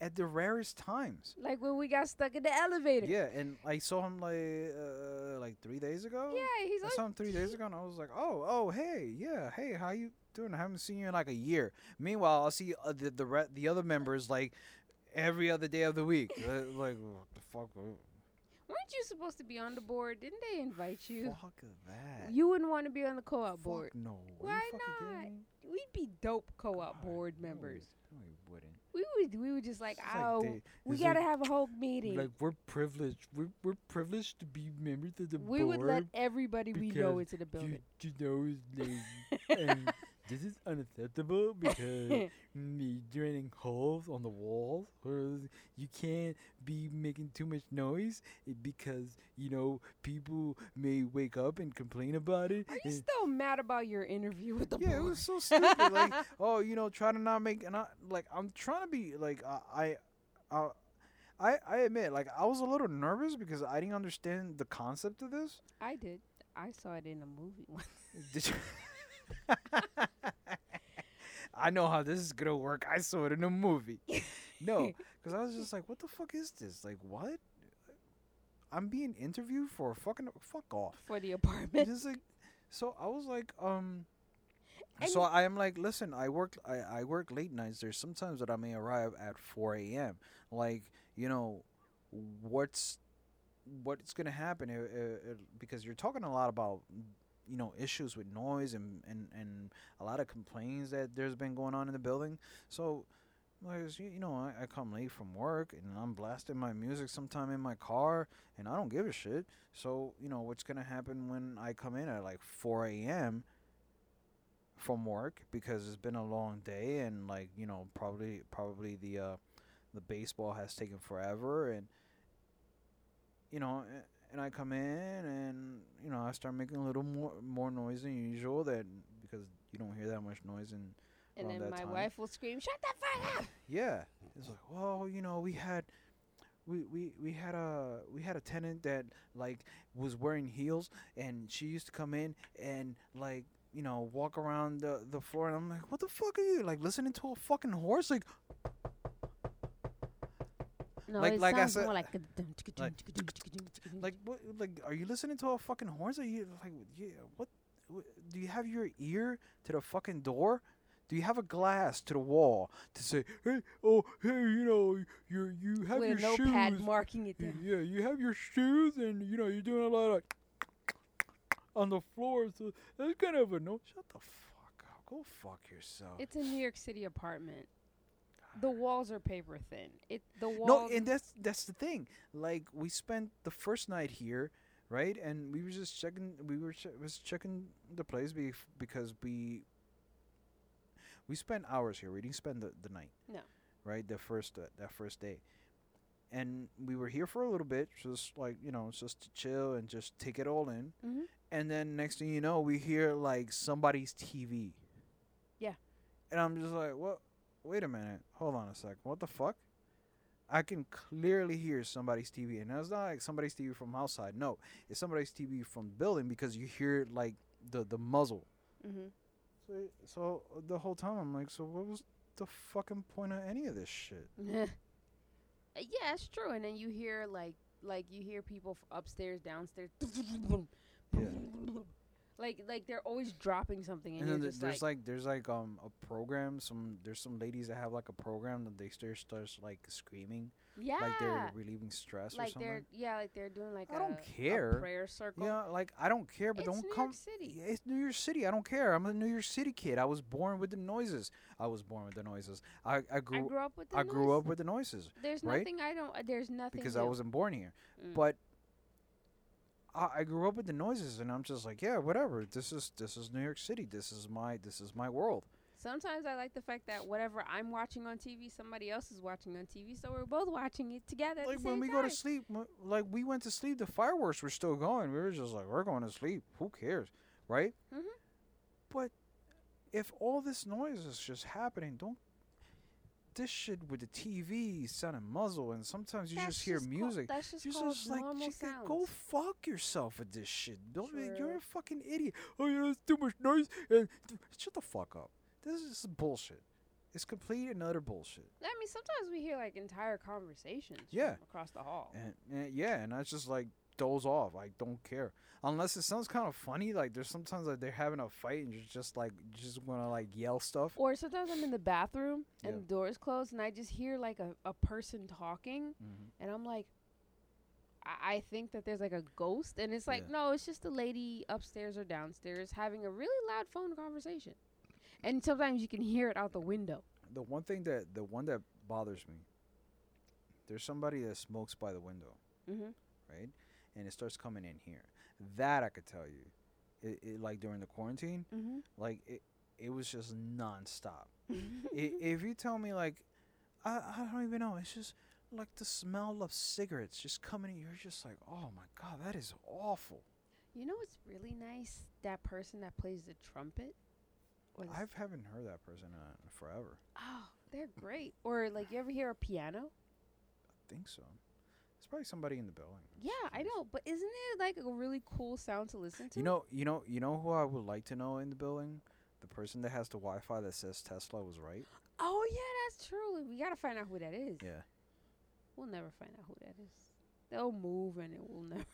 at the rarest times. like when we got stuck in the elevator. Yeah, and I saw him like uh, like three days ago. Yeah, he's I like saw him three days ago, and I was like, "Oh, oh, hey, yeah, hey, how you doing? I haven't seen you in like a year." Meanwhile, I'll see uh, the the, re- the other members like every other day of the week. Uh, like, what the fuck? Weren't you supposed to be on the board? Didn't they invite you? Fuck that. You wouldn't want to be on the co-op Fuck board. No. Why you fucking kidding not? We'd be dope co-op God, board members. No, we wouldn't. We would we would just like, It's like oh, we it's gotta like- have a whole meeting. Like we're privileged. We're we're privileged to be members of the we board. would let everybody we know into the building. You, you know, like, and this is unacceptable because me draining holes on the walls, or you can't be making too much noise eh, because you know people may wake up and complain about it. Are you and- still mad about your interview with the yeah, it was so stupid. like, oh, you know, try to not make and I like I'm trying to be like uh, I, uh, I I admit like I was a little nervous because I didn't understand the concept of this. I did. I saw it in a movie once. I know how this is gonna work. I saw it in a movie. No, because I was just like, "What the fuck is this? Like, what? I'm being interviewed for a fucking fuck off." for the apartment. Just like, so I was like, um. And so I am like, listen, I work, I, I work late nights. There's sometimes that I may arrive at 4 a.m. Like, you know, what's, what's gonna happen? Because you're talking a lot about, you know, issues with noise and and and a lot of complaints that there's been going on in the building. So. You know, I, I come late from work and I'm blasting my music sometime in my car, and I don't give a shit. So you know what's gonna happen when I come in at like 4 a.m. from work because it's been a long day and like you know probably probably the uh, the baseball has taken forever and you know a- and I come in and you know I start making a little more more noise than usual that because you don't hear that much noise in and then my time. wife will scream, "Shut the fuck up!" Yeah, it's like, well, you know, we had, we, we we had a we had a tenant that like was wearing heels, and she used to come in and like you know walk around the the floor, and I'm like, what the fuck are you like listening to a fucking horse? Like, No, Like- it like I said- more like a dum ticka dum like- like what? Like, are you listening to a fucking horse? Are you like, yeah, what? do you have your ear to the fucking door? Do you have a glass to the wall to say, hey, oh, hey, you know, you you have with your notepad shoes marking it down. Yeah, you have your shoes, and you know you're doing a lot of on the floor. So that's kind of a no. Shut the fuck up. Go fuck yourself. It's a New York City apartment. The walls are paper thin. It the walls. no, and that's that's the thing. Like we spent the first night here, right? And we were just checking. We were che- was checking the place bef- because we we spent hours here. We didn't spend the, the night. No. Right, the first uh, that first day, and we were here for a little bit, just like you know, just to chill and just take it all in. Mhm. And then next thing you know, we hear like somebody's TV. Yeah. And I'm just like, what? Wait a minute. Hold on a sec. What the fuck? I can clearly hear somebody's TV, and it's not like somebody's TV from outside. No, it's somebody's TV from the building because you hear like the the muzzle. Mhm. So, so the whole time I'm like, so what was the fucking point of any of this shit? Uh, yeah, it's true. And then you hear like like you hear people f- upstairs, downstairs. Yeah. Like like they're always dropping something, and, And then there- there's like, like there's like um a program. Some there's some ladies that have like a program that they start starts like screaming, yeah, like they're relieving stress like or they're something. yeah, like they're doing like I a, don't care. prayer circle. Yeah, like I don't care, but It's don't come to New come. York City. Yeah, It's New York City. I don't care. I'm a New York City kid. I was born with the noises. I was born with the noises. I I I grew grew up with. The I grew up with the noises There's right? nothing I don't. uh, There's nothing because I wasn't born here. Mm. But I, grew up with the noises, and I'm just like, yeah, whatever. This is this is New York City. This is my this is my world. Sometimes I like the fact that whatever I'm watching on TV, somebody else is watching on TV, so we're both watching it together. Like when we time. go to sleep, like we went to sleep, the fireworks were still going. We were just like, we're going to sleep. Who cares, right? Mhm. But if all this noise is just happening, don't this shit with the TV sounding muzzle, and sometimes you That's just hear called- music. that's just You're called just like, normal "Chica, sounds. go fuck yourself with this shit. Don't be- you're a fucking idiot. Oh yeah, it's too much noise. And shut the fuck up. This is bullshit. It's complete and utter bullshit. I mean, sometimes we hear like entire conversations. Yeah. across the hall. And, and yeah, and I just like doze off. I don't care unless it sounds kind of funny. Like there's sometimes like they're having a fight and you're just like you just want to like yell stuff. Or sometimes I'm in the bathroom and Yeah. the door is closed, and I just hear like a, a person talking, Mm-hmm. and I'm like, I, I think that there's like a ghost, and it's like, Yeah. no, it's just a lady upstairs or downstairs having a really loud phone conversation, and sometimes you can hear it out the window. The one thing that the one that bothers me, there's somebody that smokes by the window, Mm-hmm. right? And it starts coming in here. That I could tell you, it, it like during the quarantine, Mm-hmm. like it it was just nonstop. I, if you tell me like, I I don't even know, it's just like the smell of cigarettes just coming in. You're just like, oh my god, that is awful. You know what's really nice? That person that plays the trumpet. The haven't heard that person uh, forever. oh, they're great. Or like you ever hear a piano? I think so. Probably somebody in the building. Yeah, I know, but isn't it like a really cool sound to listen to? You know, you know, you know who I would like to know in the building? The person that has the Wi-Fi that says Tesla was right. Oh yeah, that's true. We gotta find out who that is. Yeah, We'll never find out who that is. They'll move and it will never.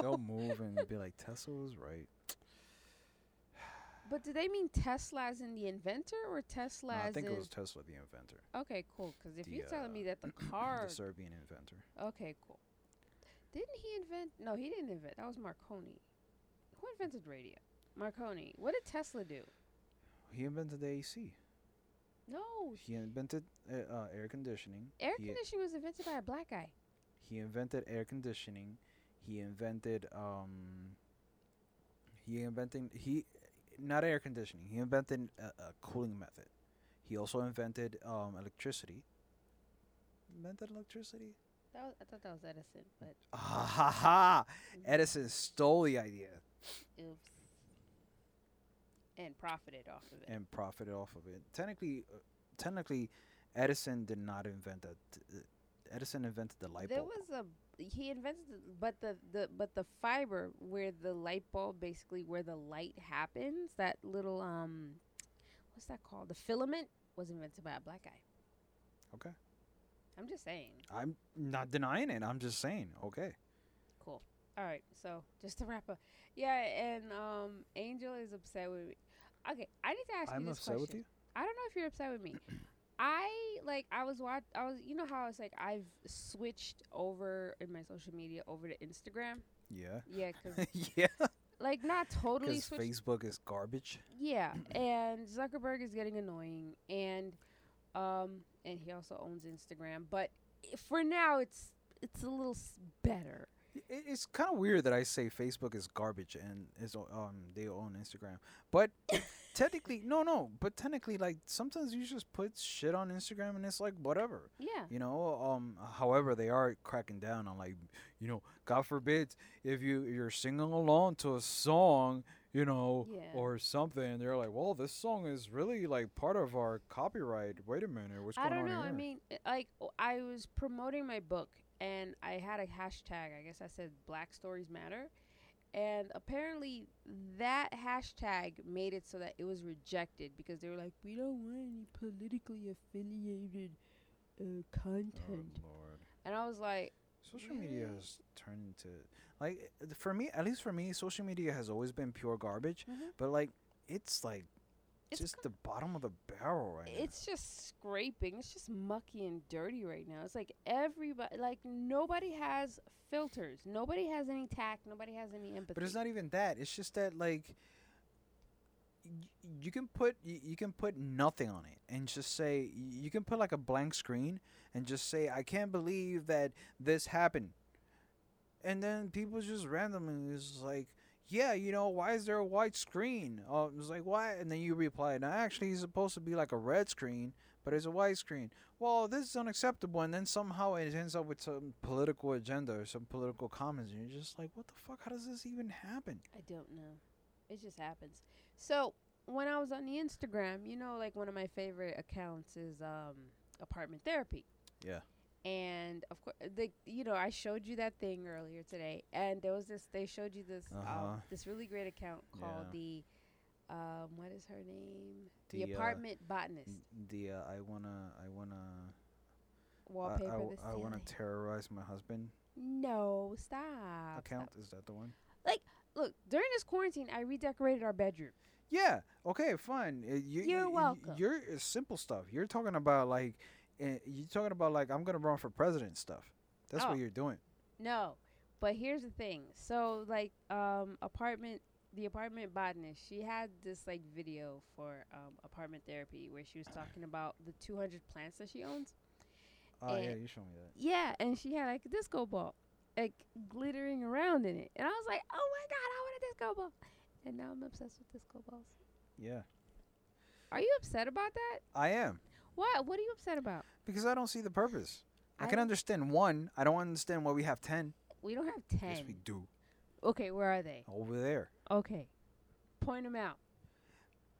they'll move and be like Tesla was right. But do they mean Tesla as in the inventor or Tesla No, I think in? it was Tesla, the inventor, okay, cool. Because if the, you're telling uh, me that the car, the Serbian inventor. okay, cool. Didn't he invent? No, he didn't invent. That was Marconi. Who invented radio? Marconi. What did Tesla do? He invented the AC. No, He invented uh, uh, air conditioning. air he, conditioning was invented by a black guy. he invented air conditioning. He invented um. He invented he, not air conditioning. He invented a, a cooling method. He also invented um electricity. Invented electricity. That was, I thought that was Edison, but Ah ha ha! Edison stole the idea oops. And profited off of it. and profited off of it. Technically, uh, technically, Edison did not invent that. Edison invented the light bulb. there was a he invented the, but the, the but the fiber where the light bulb basically where the light happens that little um what's that called the filament was invented by a black guy Okay. i'm just saying I'm not denying it. I'm just saying. Okay. cool all right so just to wrap up yeah and um angel is upset with me okay i need to ask you. I'm you this upset question with you. i don't know if you're upset with me I like I was watch I was you know how it's like I've switched over in my social media over to Instagram Yeah. yeah cuz yeah. like not totally Because. Facebook is garbage. Yeah, and Zuckerberg is getting annoying, and um, and he also owns Instagram. But for now, it's it's a little s- better. It, it's kind of weird that I say Facebook is garbage and is um they own Instagram, but technically no no. But technically, like sometimes you just put shit on Instagram and it's like whatever. Yeah, You know, um. However, they are cracking down on like, you know, God forbid if you you're singing along to a song, you know, Yeah. or something. They're like, well, this song is really like part of our copyright. Wait a minute, what's I going don't on know. here? I mean, i- like I was promoting my book, and I had a hashtag. I guess I said Black Stories Matter, and apparently that hashtag made it so that it was rejected because they were like, we don't want any politically affiliated uh, oh, content. Lord. And I was like, Social media has turned into like for me, at least for me, social media has always been pure garbage. Mhm. But like, it's like It's just the bottom of the barrel right now. It's just scraping. It's just mucky and dirty right now. It's like everybody, like nobody has filters. Nobody has any tact. Nobody has any empathy. But it's not even that. It's just that like y- you can put y- you can put nothing on it and just say y- you can put like a blank screen and just say I can't believe that this happened. And then people just randomly is like, yeah, you know, why is there a white screen? Oh, it's like why? And then you reply, no, actually, it's supposed to be like a red screen, but it's a white screen. Well, this is unacceptable. And then somehow it ends up with some political agenda or some political comments, and you're just like, what the fuck? How does this even happen? I don't know. It just happens. So when I was on the Instagram, you know, like one of my favorite accounts is um apartment therapy. Yeah. And of course, the you know, I showed you that thing earlier today, and there was this. They showed you this, Uh-huh. um, this really great account called Yeah. the, um, what is her name? The, The, uh, apartment botanist. The uh, I wanna I wanna Wallpaper. I, I, this I wanna terrorize my husband no, stop. account. stop. Is that the one? Like look, during this quarantine, I redecorated our bedroom. Yeah. Okay. Fine. Uh, you, You're you- welcome. You're uh, simple stuff. You're talking about like, uh, you're talking about like I'm gonna run for president stuff. That's Oh. what you're doing. No, but here's the thing. So like um apartment the apartment botanist, she had this like video for um apartment therapy where she was talking about the 200 plants that she owns. Oh yeah, And- you showed me that. Yeah, and she had like a disco ball like glittering around in it. And I was like, "Oh my god, I want a disco ball." And now I'm obsessed with disco balls. Yeah. Are you upset about that? I am What? What are you upset about? Because I don't see the purpose. I, I can understand one. I don't understand why we have ten. We don't have 10. Yes, we do. Okay, where are they? Over there. Okay. Point them out.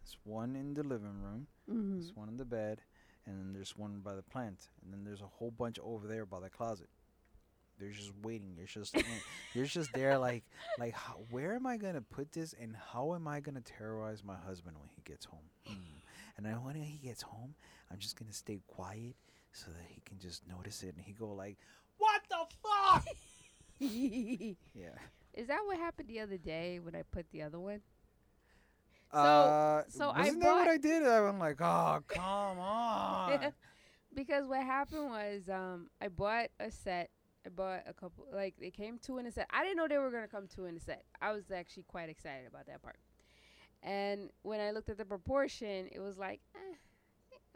There's one in the living room. Mhm. There's one in the bed, and then there's one by the plant, and then there's a whole bunch over there by the closet. They're just waiting. You're just mm, you're just there like like how, where am I gonna put this, and how am I gonna terrorize my husband when he gets home? Hmm. And then when he gets home, I'm just gonna stay quiet so that he can just notice it, and he go like, "What the fuck?" yeah. Is that what happened the other day when I put the other one? So- uh, so I wasn't that what I did? I'm like, oh, come on. because what happened was um I bought a set. I bought a couple like they came two in a set. I didn't know they were gonna come two in a set. I was actually quite excited about that part. And when I looked at the proportion, it was like, eh, I think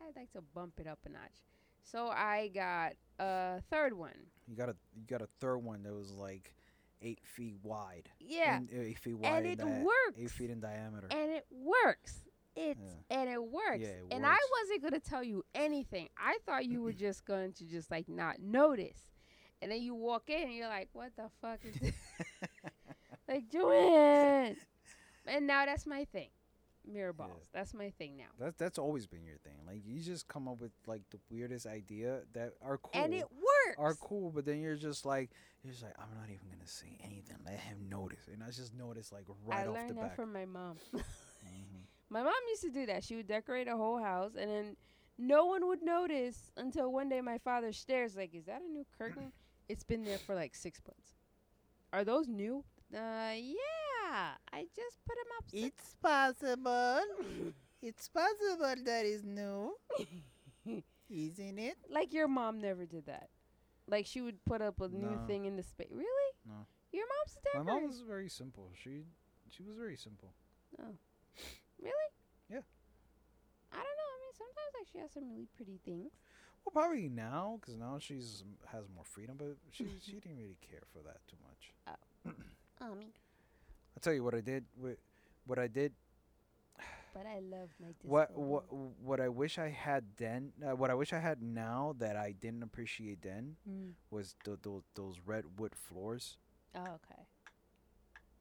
I'd like to bump it up a notch. So I got a third one. You got a you got a third one that was like eight feet wide. Yeah, in- uh, eight feet wide. and it dia- works. Eight feet in diameter. and it works. It's and it works. Yeah, it and I wasn't gonna tell you anything. I thought you were just going to just like not notice. And then you walk in and you're like, "What the fuck is this?" like Joanne. And now that's my thing. Mirror Yeah. balls. That's my thing now. That's that's always been your thing. Like you just come up with like the weirdest idea that are cool. And it works. are cool, but then you're just like you're just like I'm not even gonna say anything. Let him notice, and I just noticed like right I off learned that from my mom. Mhm. My mom used to do that. She would decorate a whole house, and then no one would notice until one day my father stares like, "Is that a new curtain?" it's been there for like six months. Are those new? Uh, yeah. I just put them up. It's possible. it's possible that is new, isn't it? like your mom never did that. Like she would put up a new thing in the space. Really? No. Your mom's a My decorator. mom was very simple. She she was very simple. Oh. Really? Yeah. I don't know. I mean, sometimes like she has some really pretty things. Well, probably now, because now she's has more freedom, but she she didn't really care for that too much. Oh, oh me. I'll tell you what I did. What, I did. But I love my disco. What what what I wish I had then. Uh, what I wish I had now that I didn't appreciate then Mm. was th- those those red wood floors. Oh, okay.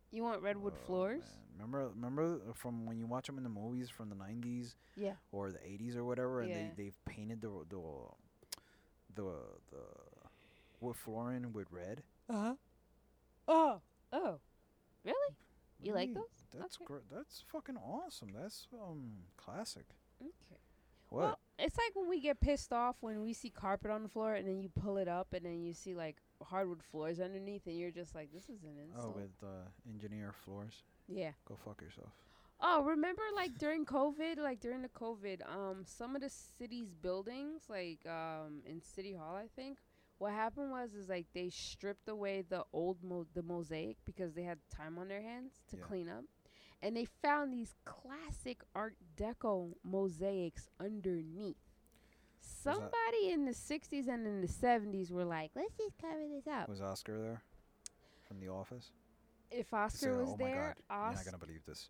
You want redwood Oh, floors? man. Remember remember from when you watch them in the movies from the '90s Yeah. or the '80s or whatever, and Yeah. they they've painted the the the the wood flooring with red. Uh huh. Oh. Oh. Really? You like those? That's Okay. gr- that's fucking awesome. That's um classic. Okay. What? Well, it's like when we get pissed off when we see carpet on the floor and then you pull it up and then you see like hardwood floors underneath and you're just like, this is an insult. Oh, with uh, engineer floors. yeah. Go fuck yourself. Oh, remember like during COVID, like during the COVID, um, some of the city's buildings, like um, in City Hall, I think, what happened was is like they stripped away the old mo- the mosaic because they had time on their hands to Yeah. clean up, and they found these classic Art Deco mosaics underneath. Somebody in the '60s and in the '70s were like, "Let's just cover this up." Was Oscar there? From The Office? If Oscar was oh there, you're not gonna believe this.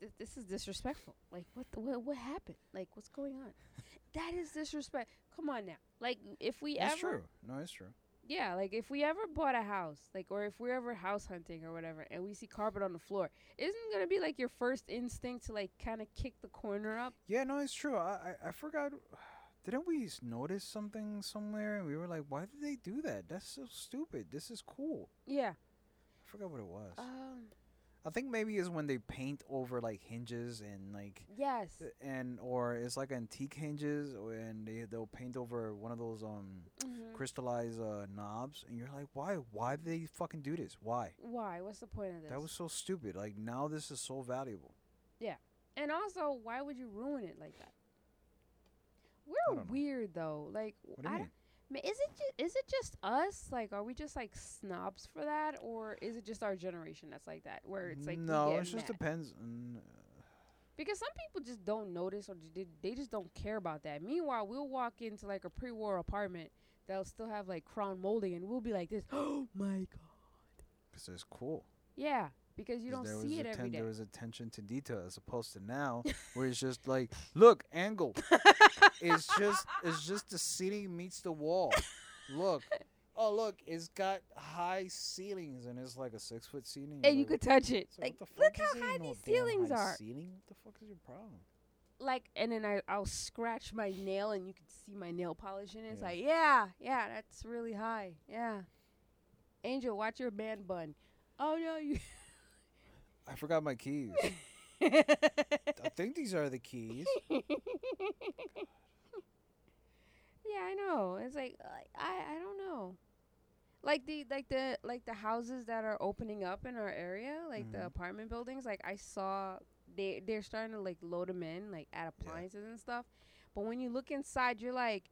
Th- this is disrespectful. Like, what, the, what, what happened? Like, what's going on? that is disrespect. Come on now. Like, if we It's ever, true. No, it's true. yeah, like if we ever bought a house, like, or if we're ever house hunting or whatever, and we see carpet on the floor, isn't it gonna be like your first instinct to like kind of kick the corner up? Yeah, no, it's true. I, I, I forgot. Didn't we notice something somewhere? And we were like, why did they do that? That's so stupid. This is cool. Yeah. I forgot what it was. Um. I think maybe is when they paint over like hinges and like Yes. and or it's like antique hinges and they they'll paint over one of those um Mhm. crystallized uh, knobs and you're like why why did they fucking do this why Why? What's the point of this? that was so stupid like now this is so valuable yeah and also, why would you ruin it like that? We're don't know. weird though. Like, what do I you don't- mean Ma- Is it ju- is it just us? Like, are we just like snobs for that, or is it just our generation that's like that? Where it's like we no get it just mad? depends on, uh, because some people just don't notice or they, they just don't care about that. Meanwhile, we'll walk into like a pre-war apartment that'll still have like crown molding, and we'll be like this. Oh my god! 'cause it's cool Yeah, because you don't there see was it every day. there was attention to detail as opposed to now where it's just like look angle it's just it's just the ceiling meets the wall look oh look it's got high ceilings and it's like a six foot ceiling and you could touch it. So Like, look how high these ceilings high are. Ceiling? What the fuck is your problem? like and then I I'll scratch my nail and you can see my nail polish in it. It's Yeah. like, yeah, yeah, that's really high. Yeah. Angel, watch your man bun. Oh no, you I forgot my keys. I think these are the keys. Yeah, I know. It's like I I don't know. Like the like the like the houses that are opening up in our area, like the Mhm. apartment buildings, like I saw they they're starting to like load them in like add appliances and stuff. But when you look inside, you're like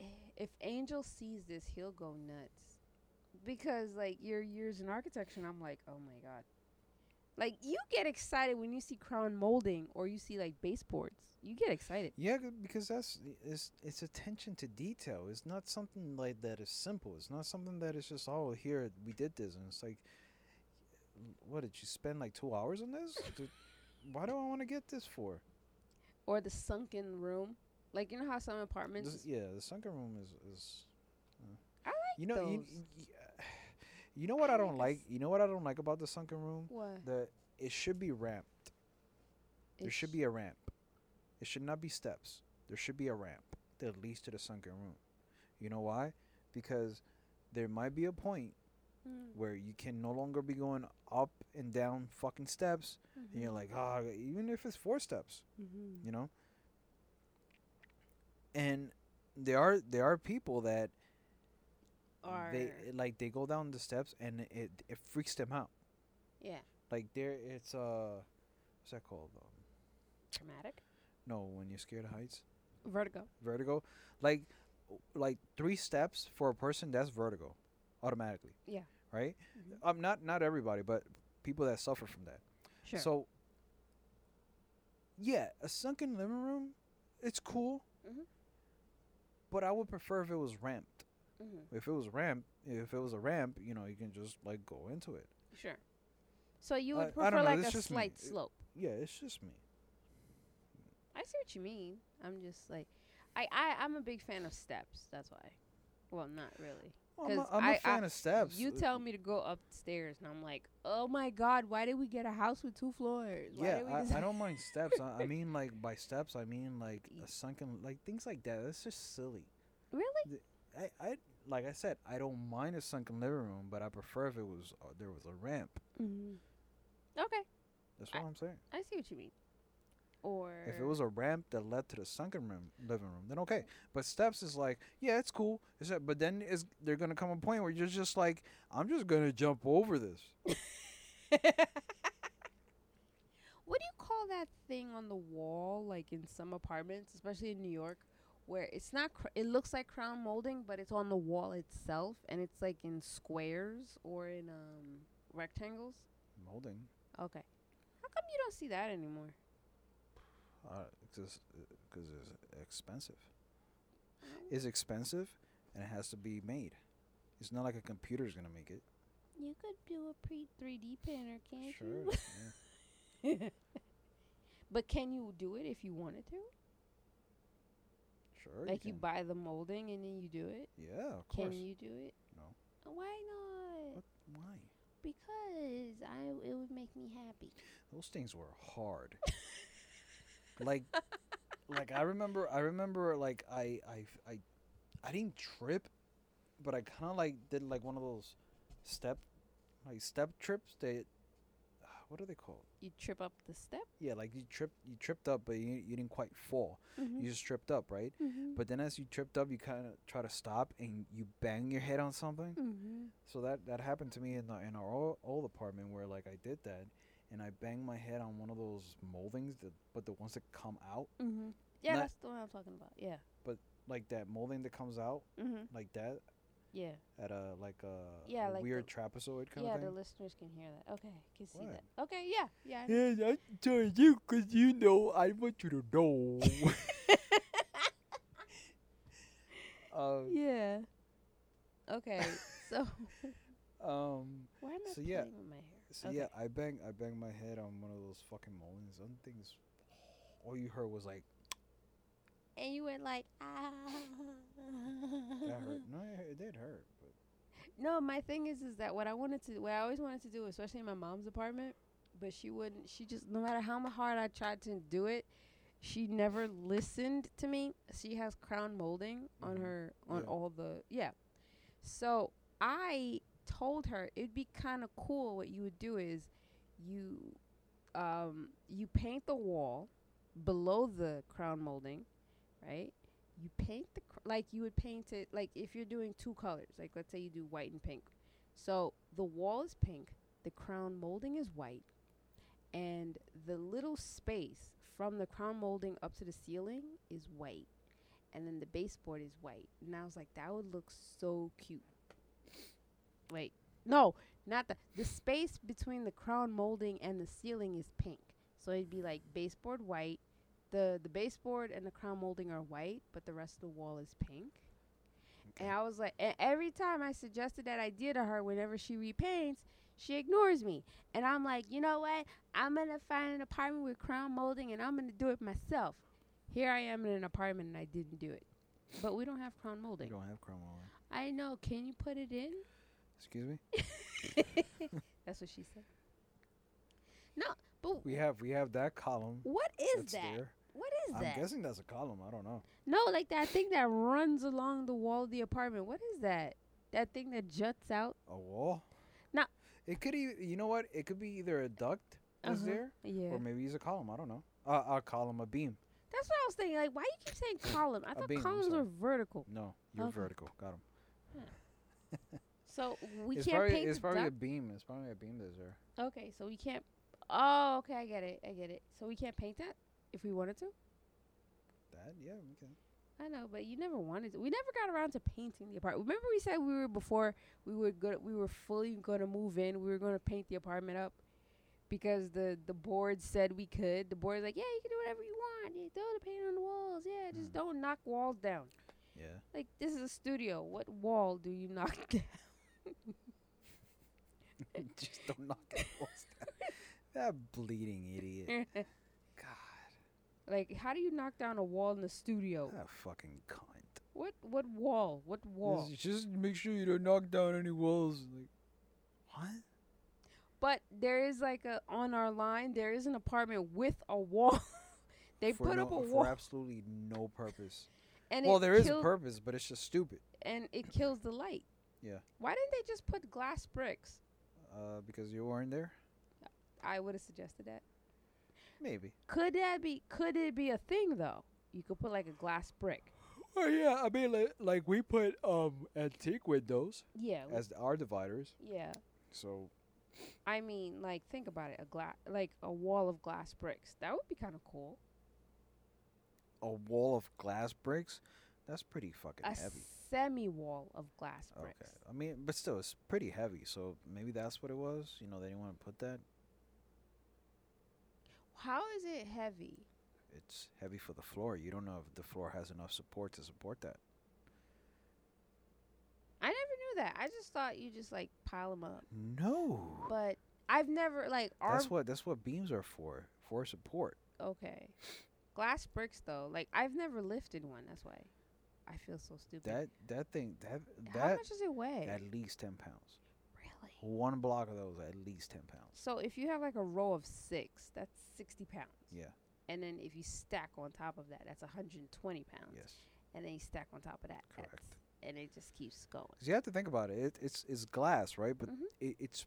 "Eh, if Angel sees this, he'll go nuts. Because like your years in architecture and I'm like, "Oh my god." Like you get excited when you see crown molding or you see like baseboards. You get excited. Yeah, because that's it's it's attention to detail. It's not something like that is simple. It's not something that is just oh here we did this and it's like what did you spend like two hours on this? Why do I want to get this for? or the sunken room. Like you know how some apartments. This, yeah, the sunken room is is. uh, I like you know those. y- y- you know what I don't like. You know what I don't like about the sunken room. what? The it should be ramped. There should be a ramp. It should not be steps. There should be a ramp that leads to the sunken room. You know why? Because there might be a point Mm, where you can no longer be going up and down fucking steps, and you're like, ah, even if it's four steps, mhm. you know. And there are there are people that or they like they go down the steps and it it freaks them out. yeah, Like there, it's uh, what's that called? Um, traumatic no, when you're scared of heights. vertigo. vertigo like like three steps for a person that's vertigo automatically Yeah. right Mhm. um not not everybody but people that suffer from that Sure. so yeah a sunken living room it's cool Mhm. but i would prefer if it was ramped hmm if it was a ramp if it was a ramp you know you can just like go into it Sure. So you would I prefer know, like a just me. slight It- slope. yeah it's just me I see what you mean. I'm just like, I I I'm a big fan of steps. That's why. Well, not really. Well, i'm a, I'm a I- I- fan of steps You tell me to go upstairs, and I'm like, oh my god, why did we get a house with two floors? Why yeah did we I, I don't mind steps I, I mean like by steps i mean like a sunken like things like that that's just silly really. I, I like I said, I don't mind a sunken living room, but I prefer if it was uh, there was a ramp. Mm-hmm. Okay, That's what I- I'm saying. I see what you mean. or If it was a ramp that led to the sunken room, living room, then okay. But steps is like, yeah, it's cool. It's a, but then is they're gonna come a point where you're just like, I'm just gonna jump over this. what do you call that thing on the wall, like in some apartments, especially in New York, where it's not, cr- it looks like crown molding, but it's on the wall itself, and it's like in squares or in um rectangles. Molding, Okay, how come you don't see that anymore? uh, because because it's expensive. It's expensive, and it has to be made. It's not like a computer is gonna make it. You could do a pre 3D printer, can't Sure. you? yeah. But can you do it if you wanted to? Sure. like you can. buy the molding and then you do it? Yeah, of course. Can you do it? No. Oh, why not? What? Why? Because I it would make me happy. Those things were hard. like, like I remember. I remember. Like I, I, I, I didn't trip, but I kind of like did like one of those step, like step trips. They, what are they called? You trip up the step. Yeah, like you tripped. You tripped up, but you you didn't quite fall. Mm-hmm. You just tripped up, right? mm-hmm. But then as you tripped up, you kind of try to stop and you bang your head on something. mm-hmm. So that that happened to me in the in our old, old apartment where like I did that, and I banged my head on one of those moldings, that, but the ones that come out, Mm-hmm. Yeah, Not- that's the one I'm talking about. Yeah. But like that molding that comes out Mm-hmm. like that Yeah. at a like a, Yeah, a like weird trapezoid kind of. thing. yeah, the listeners can hear that. Okay, can see What? that. Okay, yeah, yeah. Yeah, I told you because you know I want you to know. um, Yeah. Okay, so um, why am I So, yeah. my hair? so Okay. yeah, I bang I banged my head on one of those fucking moldings. Some things, all you heard was like And you went like, ah. that hurt. No, it, it did hurt, but No, my thing is, is that what I wanted to, what I always wanted to do, especially in my mom's apartment, but she wouldn't. She just, no matter how hard I tried to do it, she never listened to me. She has crown molding on Mhm. her, on Yeah. all the, yeah. So I told her it'd be kind of cool. What you would do is, you, um, you paint the wall below the crown molding, right? You paint the cr- like you would paint it like if you're doing two colors, like let's say you do white and pink. So the wall is pink, the crown molding is white, and the little space from the crown molding up to the ceiling is white, and then the baseboard is white. And I was like, that would look so cute. Wait, no, not the the space between the crown molding and the ceiling is pink. So it'd be like baseboard white, the the baseboard and the crown molding are white, but the rest of the wall is pink. Okay. And I was like, and every time I suggested that idea to her, whenever she repaints, she ignores me. And I'm like, you know what? I'm gonna find an apartment with crown molding, and I'm gonna do it myself. Here I am in an apartment, and I didn't do it. But we don't have crown molding. you don't have crown molding. I know. Can you put it in? Excuse me. That's what she said. No, but We have we have that column. what is that? there. What is that? I'm guessing that's a column. I don't know. No, like that thing that runs along the wall of the apartment. What is that? That thing that juts out? A wall. No. It could. E- you know what? It could be either a duct that's Uh-huh. there, Yeah. or maybe it's a column. I don't know. Uh, a column, a beam. That's what I was thinking. Like, why you keep saying column? I A thought beam, columns were vertical. No, you're Okay. vertical. Got him. So we it's can't probably paint it's the probably a beam. It's probably a beam that's there. Okay, so we can't. Oh, okay, I get it. I get it. So we can't paint that if we wanted to. That yeah, we can. I know, but you never wanted to. We never got around to painting the apartment. Remember, we said we were before we were good. We were fully going to move in. We were going to paint the apartment up because the the board said we could. The board's like, yeah, you can do whatever you want. You throw the paint on the walls. Yeah, just Mm. don't knock walls down. Yeah. Like this is a studio. What wall do you knock down? Just don't knock walls down. That bleeding idiot. Like, how do you knock down a wall in the studio? that fucking cunt. What what wall? What wall? Just, just make sure you don't knock down any walls. Like, what? But there is like a on our line. There is an apartment with a wall. they For put no, up a wall for absolutely no purpose. and well, there is a purpose, but it's just stupid. and it kills the light. Yeah. Why didn't they just put glass bricks? Uh, because you weren't there. I would have suggested that. Maybe. Could that be? Could it be a thing though? You could put like a glass brick. Oh yeah, I mean like, like we put um antique windows Yeah. as our dividers. yeah. So I mean, like think about it. A glass, like a wall of glass bricks. That would be kind of cool. a wall of glass bricks, that's pretty fucking A heavy. semi wall of glass bricks. Okay. I mean, but still, it's pretty heavy. So maybe that's what it was. You know, they didn't want to put that. How is it heavy? It's heavy for the floor. You don't know if the floor has enough support to support that. I never knew that. I just thought you just like pile them up. No. But I've never like That's what that's what beams are for. For support. okay. Glass bricks though, like I've never lifted one. That's why I feel so stupid. That that thing that How that much does it weigh? at least ten pounds. One block of those at least ten pounds. So if you have like a row of six, that's sixty pounds. Yeah. And then if you stack on top of that, that's 120 pounds. Yes. And then you stack on top of that. Correct. And it just keeps going. 'Cause you have to think about it. it it's it's glass, right? But Mhm. it, it's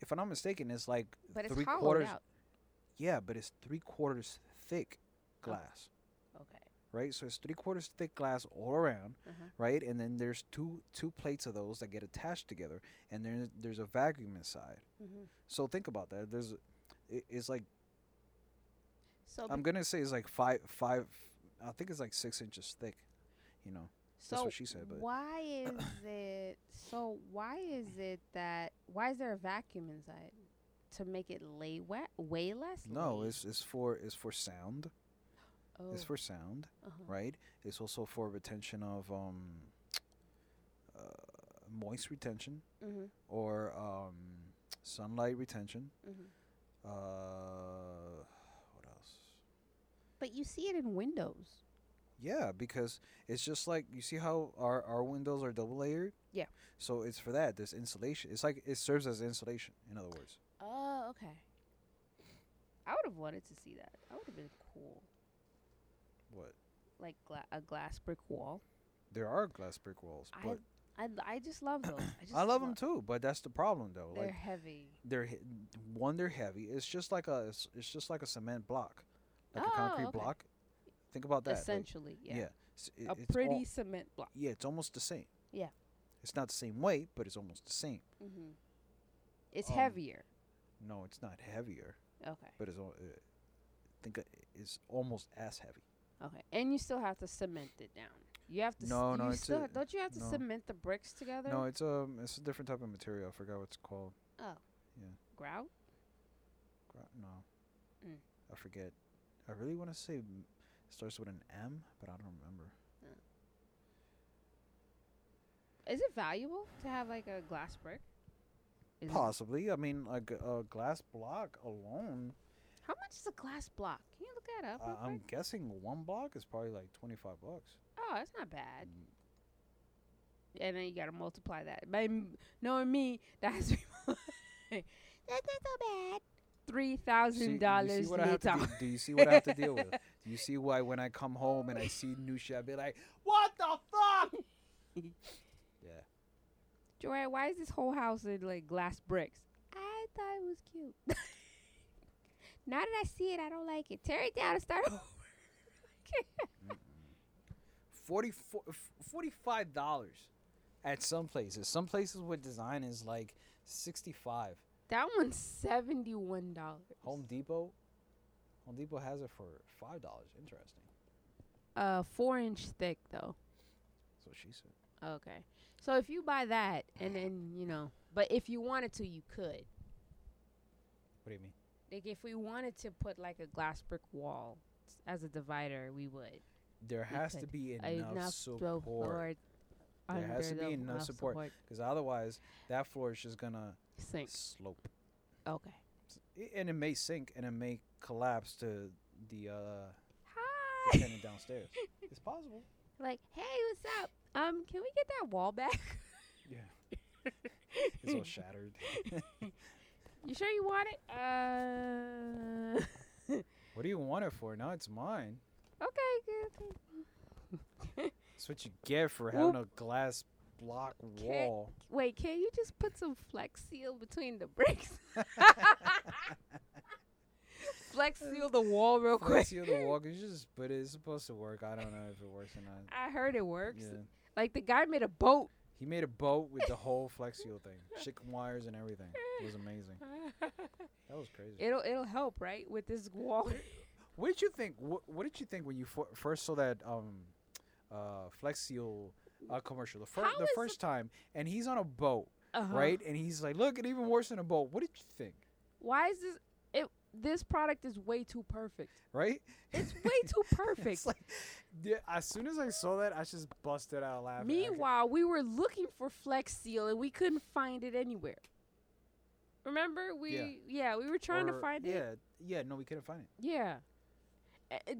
if I'm not mistaken, it's like But it's three hollowed quarters. out. Yeah, but it's three quarters thick glass, Okay. Right? So it's three quarters thick glass all around, Uh-huh. right? And then there's two two plates of those that get attached together, and there's there's a vacuum inside. Mm-hmm. So think about that. There's it, it's like So I'm gonna say it's like five five. I think it's like six inches thick. You know. So That's what she said, but- why is it? So why is it that? Why is there a vacuum inside? To make it lay wet, way less. No, lay? it's it's for it's for sound. Oh. It's for sound, uh-huh. right? It's also for retention of um, uh, moist retention Mm-hmm. or um, sunlight retention. Mm-hmm. Uh, what else? But you see it in windows. Yeah, because it's just like you see how our our windows are double layered. Yeah. So it's for that. There's insulation. It's like it serves as insulation. In other words. Oh, okay. I would have wanted to see that. That would have been cool. What? Like gla- a glass brick wall. There are glass brick walls, I but I, I just love those. I, just I, love them too. But that's the problem, though. They're like heavy. they're he- one, they're heavy. It's just like a it's, it's just like a cement block, like a Oh, concrete okay. block. Think about that. like, Essentially, yeah. yeah. It's, it- A it's pretty al- cement block. yeah, it's almost the same. Yeah. It's not the same weight, but it's almost the same. Mm-hmm. It's Um, heavier. No, it's not heavier, Okay. but it's al- uh, think it's almost as heavy. Okay. And you still have to cement it down. You have to. s- No, no, you it's still a- ha- don't you have to no. cement the bricks together? No, it's um, it's a different type of material. I forgot what it's called. Oh. Yeah. Grout. Gra- No, Mm. I forget. I really want to say m- it starts with an M, but I don't remember. Is it valuable to have like a glass brick? Is Possibly. I mean, like a, a glass block alone. How much is a glass block? Can you look that up? I I'm guessing one block is probably like twenty five bucks. Oh, that's not bad. Mm, And then you gotta multiply that. By m- knowing me, that's that's not so bad. Three thousand dollars see what I have to later. do, do you see what I have to deal with? Do you see why when I come home and I see shit, I be like, "What the fuck?" yeah. Joanne, why is this whole house in like glass bricks? I thought it was cute. Now that I see it, I don't like it. Tear it down and start over. Forty-four, forty-five dollars at some places. Some places with design is like sixty-five. that one's seventy one dollars. Home Depot, Home Depot has it for five dollars. Interesting. Uh, four inch thick though. That's what she said. Okay. So if you buy that and then you know, but if you wanted to, you could. What do you mean? Like if we wanted to put like a glass brick wall as a divider, we would. There We has to be enough, throw support There has to be enough enough support. because otherwise that floor is just gonna Sink. slope, Okay. And it may sink and it may collapse to the uh Hi. the tenant downstairs. It's possible. Like, hey, what's up? Um, can we get that wall back? Yeah. It's all shattered. you sure you want it? Uh. What do you want it for? Now it's mine. okay. Good. That's what you get for having a glass block wall. Wait, can you just put some flex seal between the bricks? flex seal the wall real quick. Flex seal the wall. 'cause you just, but it's supposed to work. I don't know if it works or not. I heard it works. Yeah. Like the guy made a boat. He made a boat with the whole flex seal thing, chicken wires and everything. It was amazing. That was crazy. it'll it'll help, right, with this wall. What did you think? What, what did you think when you fo- first saw that um, uh, Flex Seal uh, commercial the, fir- the is first time? And he's on a boat, Uh-huh. right? And he's like, "Look, it even worse than a boat." What did you think? Why is this? This product is way too perfect. Right? It's way too perfect. Like, yeah, as soon as I saw that, I just busted out laughing. Meanwhile, we were looking for Flex Seal and we couldn't find it anywhere. Remember, we yeah, we were trying to find yeah, it. yeah, yeah, no, we couldn't find it. Yeah,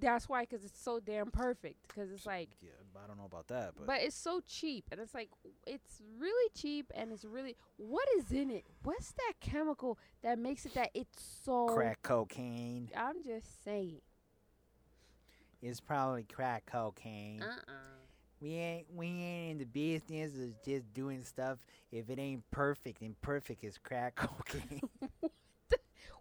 that's why, because it's so damn perfect. Because it's like, Yeah, I don't know about that, but, but it's so cheap, and it's like it's really cheap, and it's really what is in it? What's that chemical that makes it that it's so? crack cocaine I'm just saying. It's probably crack cocaine. Uh uh We ain't we ain't in the business of just doing stuff if it ain't perfect, and perfect is crack cocaine.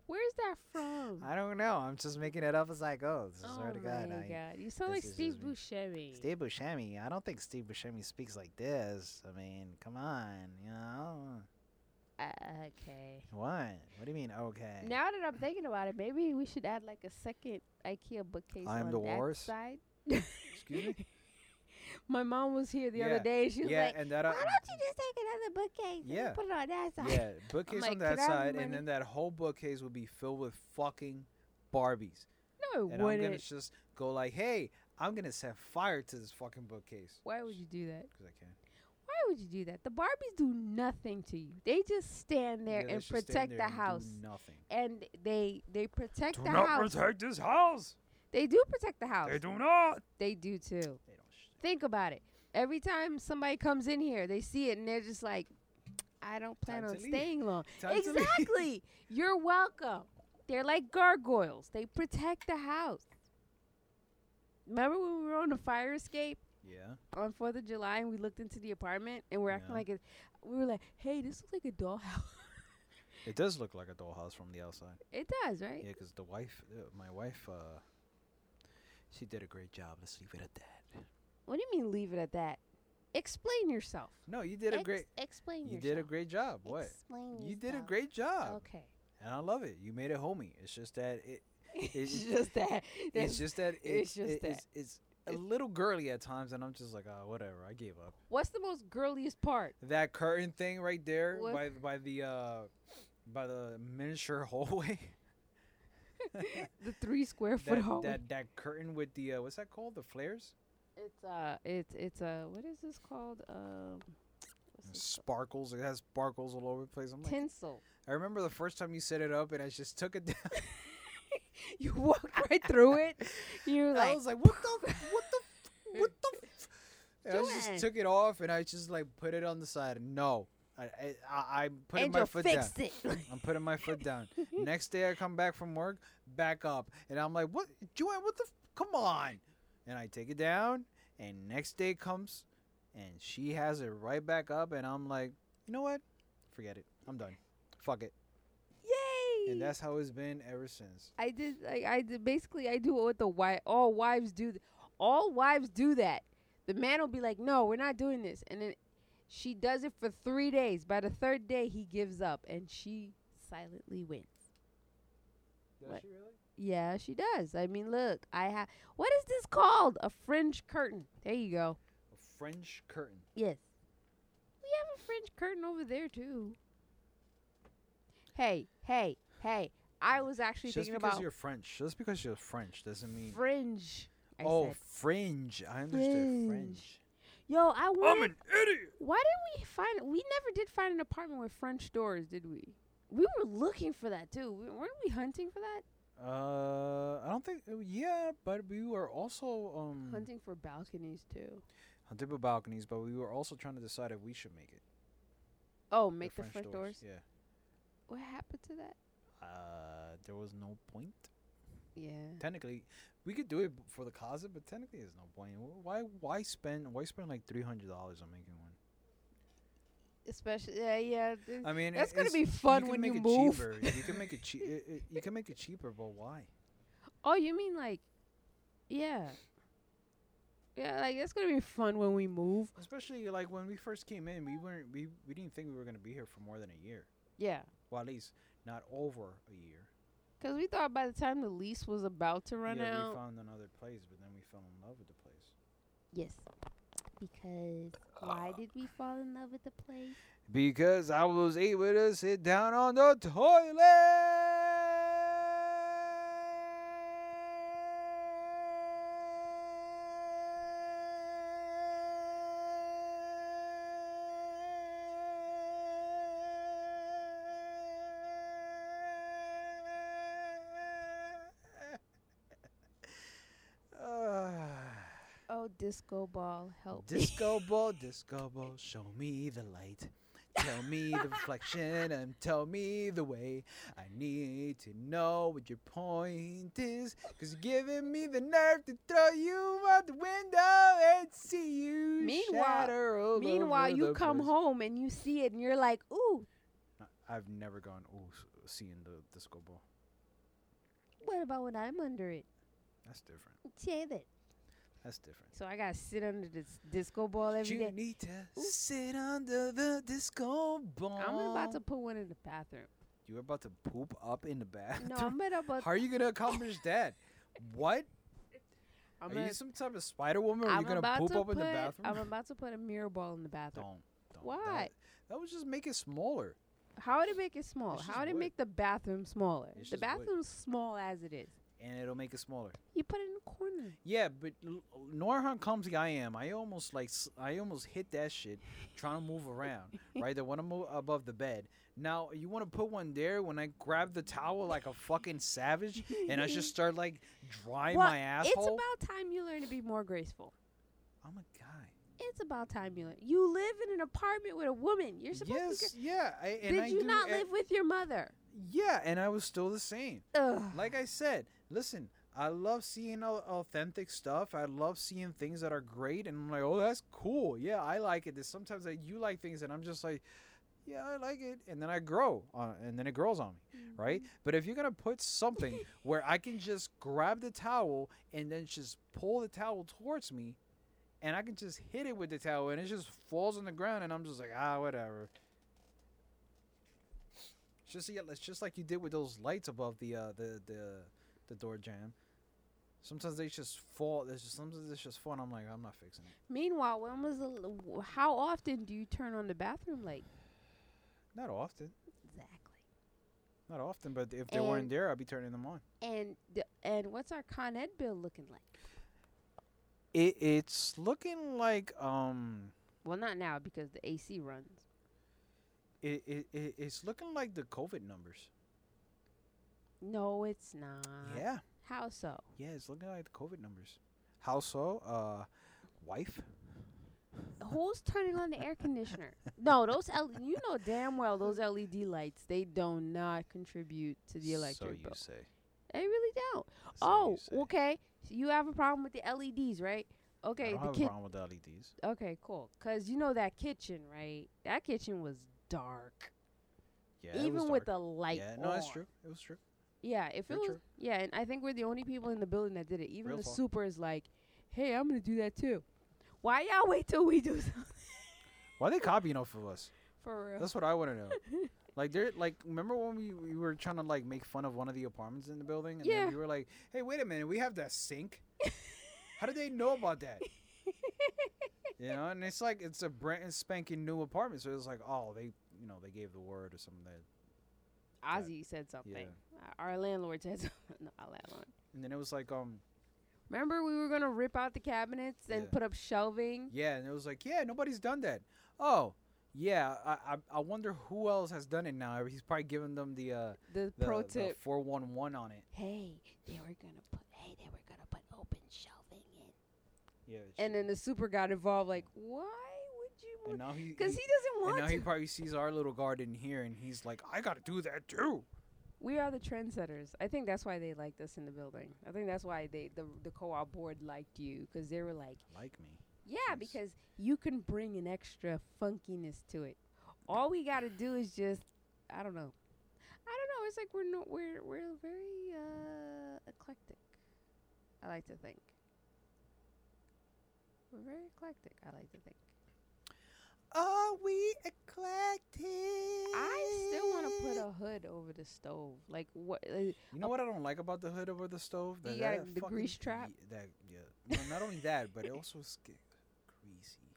Where's that from? I don't know. I'm just making it up as I go. oh swear to God. my I, god, you sound like Steve. Buscemi. Steve Buscemi. I don't think Steve Buscemi speaks like this. I mean, come on, you know. Uh, okay. What? What do you mean? Okay. Now that I'm thinking about it, maybe we should add like a second IKEA bookcase I am on the that side. Excuse me. My mom was here the Yeah, other day. She was yeah, like, and that. Why Uh, don't you just take another bookcase Yeah. and put it on that side? yeah, bookcase like, on that "Could I have side, and then that whole bookcase would be filled with fucking Barbies. no, it And I'm gonna just go like, "Hey, I'm gonna set fire to this fucking bookcase." Why would you do that? Because I can. Why would you do that? The Barbies do nothing to you. They just stand there Yeah, and protect there the and do house. nothing. And they they protect the house. Do the not house. protect this house. They do protect the house. They do not. They do too. They don't. Sh- Think about it. Every time somebody comes in here, they see it and they're just like, I don't plan Time on to leave. staying long. Time exactly. You're welcome. They're like gargoyles. They protect the house. Remember when we were on the fire escape yeah. on Fourth of July and we looked into the apartment and we're acting like it, we were like, "Hey, this looks like a dollhouse." It does look like a dollhouse from the outside. it does, right? Yeah, because the wife, uh, my wife, uh, she did a great job. Let's leave it at that. What do you mean? Leave it at that. Explain yourself. No, you did a Ex- great. Explain yourself. You yourself. did a great job. What? Explain yourself. You did a great job, Okay. and I love it. You made it homey. It's just that it. it's just that. It's just that it, it's just it- that. It's, it's a little girly at times, and I'm just like, oh, whatever. I gave up. What's the most girliest part? That curtain thing right there What? by by the uh by the miniature hallway. The three square foot that, hallway. that that curtain with the uh, what's that called? The flares, It's uh, it's it's uh, what is this called? Um, what's this called? sparkles. It has sparkles all over the place. I'm like, tinsel. I remember the first time you set it up, and I just took it down. You walked right through it. You were I was like, what the, what the, what the. f-" And I just took it off, and I just like put it on the side. No, I I, I'm putting Angel my foot down. it. I'm putting my foot down. Next day I come back from work, back up, and I'm like, "What, Joanne? What the? F- come on!" And I take it down, and next day comes, and she has it right back up, and I'm like, "You know what? Forget it. I'm done. Fuck it." Yay! And that's how it's been ever since. I did. Like, I did. Basically, I do what the wife. All wives do. th- all wives do that. The man will be like, "No, we're not doing this," and then she does it for three days. By the third day, he gives up, and she silently wins. Does What? she really? Yeah, she does. I mean, look, I have. What is this called? A fringe curtain. There you go. A French curtain. Yes. We have a fringe curtain over there too. Hey, hey, hey! I was actually Just thinking about. Just because you're French, just because you're French doesn't mean. fringe. I oh, said. fringe. I understood Fringe. French. Yo, I wanted. idiot. Why didn't we find? We never did find an apartment with French doors, did we? We were looking for that too. We- Weren't we hunting for that? Uh, I don't think. uh, Yeah, but we were also um Hunting for balconies too. hunting for balconies, but we were also trying to decide if we should make it. Oh, make the French, doors. Yeah. What happened to that? Uh, there was no point. Yeah. Technically, we could do it b- for the closet, but technically, there's no point. Why? Why spend? Why spend like three hundred dollars on making one? Especially, yeah, yeah. I mean, That's gonna be fun can when you move. Cheaper. you can make it, che- it, it You can make it cheaper, but why? Oh, you mean like, yeah, yeah, like it's gonna be fun when we move. Especially like when we first came in, we weren't we, we didn't think we were gonna be here for more than a year. Yeah, Well, at least not over a year. because we thought by the time the lease was about to run yeah, out, we found another place, but then we fell in love with the place Yes. Because why did we fall in love with the place? because I was able to sit down on the toilet. oh, disco ball, help me. Disco ball, disco ball, show me the light. Tell me the reflection and tell me the way. I need to know what your point is. Cause you're giving me the nerve to throw you out the window and see you Meanwhile- Meanwhile, you come place. home and you see it, and you're like, "Ooh, I've never gone, ooh, seeing the disco ball. What about when I'm under it? That's different. Say that. That's different. so I gotta sit under this disco ball every You day." need to sit under the disco ball. I'm about to put one in the bathroom. You're about to poop up in the bathroom? No, I'm about. How are you gonna accomplish that? What? I'm are gonna, you some type of Spider Woman? Or are you gonna about poop to up put, in the bathroom? I'm about to put a mirror ball in the bathroom. don't, don't. Why? That, that would just make it smaller. How would it make it small? How would it wood. make the bathroom smaller? It's the just wood. bathroom's small as it is. And it'll make it smaller. You put it in the corner. Yeah, but l- nor how clumsy I am. I almost like s- I almost hit that shit trying to move around. right, the one mo- above the bed. Now you want to put one there when I grab the towel like a fucking savage and I just start like drying Well, my asshole. It's about time you learn to be more graceful. I'm a guy. It's about time you learn. You live in an apartment with a woman. You're supposed yes, to. yeah. I, and Did I you do not live with your mother? Yeah, and I was still the same. Ugh. like I said, listen, I love seeing authentic stuff. I love seeing things that are great, and I'm like, oh, that's cool. Yeah, I like it. There's sometimes that you like things, and I'm just like, yeah, I like it, and then I grow, on, and then it grows on me, right? But if you're gonna put something where I can just grab the towel and then just pull the towel towards me, and I can just hit it with the towel, and it just falls on the ground, and I'm just like, ah, whatever. It's just yeah, it's just like you did with those lights above the uh, the the the door jamb. Sometimes they just fall. There's just sometimes it's just fun. I'm like, I'm not fixing it. Meanwhile, when was the? l- How often do you turn on the bathroom light? Not often, Exactly. not often. But if they weren't there, I'd be turning them on. And the, and what's our Con Ed bill looking like? It it's looking like um Well, not now because the AC runs. it, it, it it's looking like the COVID numbers. No, it's not. yeah, How so? yeah, it's looking like the COVID numbers. How so? Uh, wife. Who's turning on the air conditioner? No, those L- you know damn well those LED lights they do not contribute to the electric So you bill. say. They really don't. So oh, you okay. So you have a problem with the LEDs, right? Okay, the have a kid. problem with the LEDs. Okay, cool. Cause you know that kitchen, right? That kitchen was dark, Yeah, it was even with the light. Yeah, no, that's true. It was true. Yeah, if it was, yeah, and I think we're the only people in the building that did it. Even Real the super is like, "Hey, I'm gonna do that too." Why y'all wait till we do something Why they copying off of us? for real? That's what I want to know. like they're like, remember when we, we were trying to like make fun of one of the apartments in the building, and Yeah. then we were like, "Hey, wait a minute, we have that sink. How did they know about that?" you know, and it's like it's a brand spanking new apartment, so it's like, oh, they, you know, they gave the word or something. That, Ozzy said something. Uh, Our landlord said something. No, our landlord. and then it was like, um, Remember we were gonna rip out the cabinets and Yeah. put up shelving. yeah, and it was like, yeah, nobody's done that. Oh, yeah, I I, I wonder who else has done it now. He's probably giving them the uh The, the, pro tip. four one one on it. Hey, they were gonna put. Hey, they were gonna put open shelving in. Yeah, and then the super got involved. Like, you? And now he Because he- he doesn't And want now to. he probably sees our little garden here, and he's like, "I gotta do that too." we are the trendsetters. I think that's why they liked us in the building. I think that's why they the the co-op board liked you because they were like, Like me. yeah, Jeez. because you can bring an extra funkiness to it. All we got to do is just, I don't know, I don't know. It's like we're no, we're we're very uh, eclectic. I like to think. We're very eclectic. I like to think. Are we eclectic? I still want to put a hood over the stove. Like what? Uh, You know what I don't like about the hood over the stove? You That, got that the fucking- grease trap? ye- That yeah. No, not only that, but it also is greasy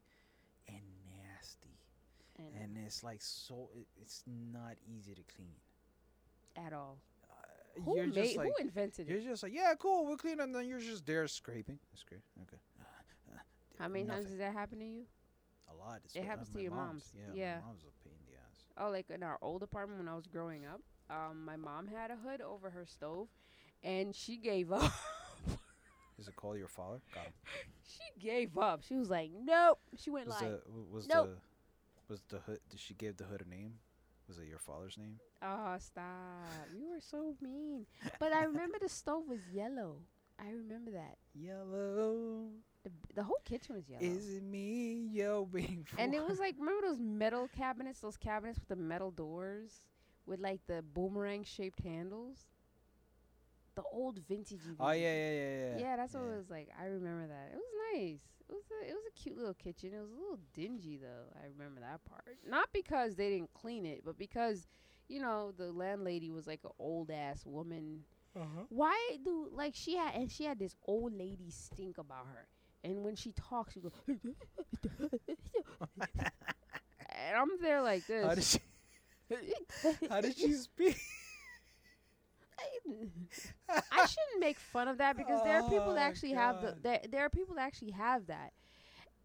and nasty, and and it's like so. It, it's not easy to clean. at all. Uh, Who you're made? just like who invented it? you're just like yeah, cool, we're clean, and then you're just there scraping. Scrape. Okay. How many times does that happen to you? A lot. It happens to your moms. Yeah. Yeah. My mom's a pain in the ass. Oh, like in our old apartment when I was growing up, um, my mom had a hood over her stove, and she gave up. Is it called your father? She gave up. She was like, "Nope." She went Was like, the was nope. the was the hood? Did she give the hood a name? Was it your father's name? "Oh, stop! You were so mean." But I remember the stove was yellow. I remember that. Yellow. The, the whole kitchen was yellow. Is it me you're for? and it was like, remember those metal cabinets? Those cabinets with the metal doors with like the boomerang shaped handles. The old vintage. Oh yeah, yeah, yeah, yeah. Yeah, that's what it was like. I remember that. It was nice. It was a, it was a cute little kitchen. It was a little dingy though. I remember that part. Not because they didn't clean it, but because you know the landlady was like an old ass woman. Uh-huh. Why do like she had and she had this old lady stink about her. And when she talks, she goes. and I'm there like this. How did she? How did she speak? I shouldn't make fun of that because there are people Oh, that actually have the there, there are people that actually have that.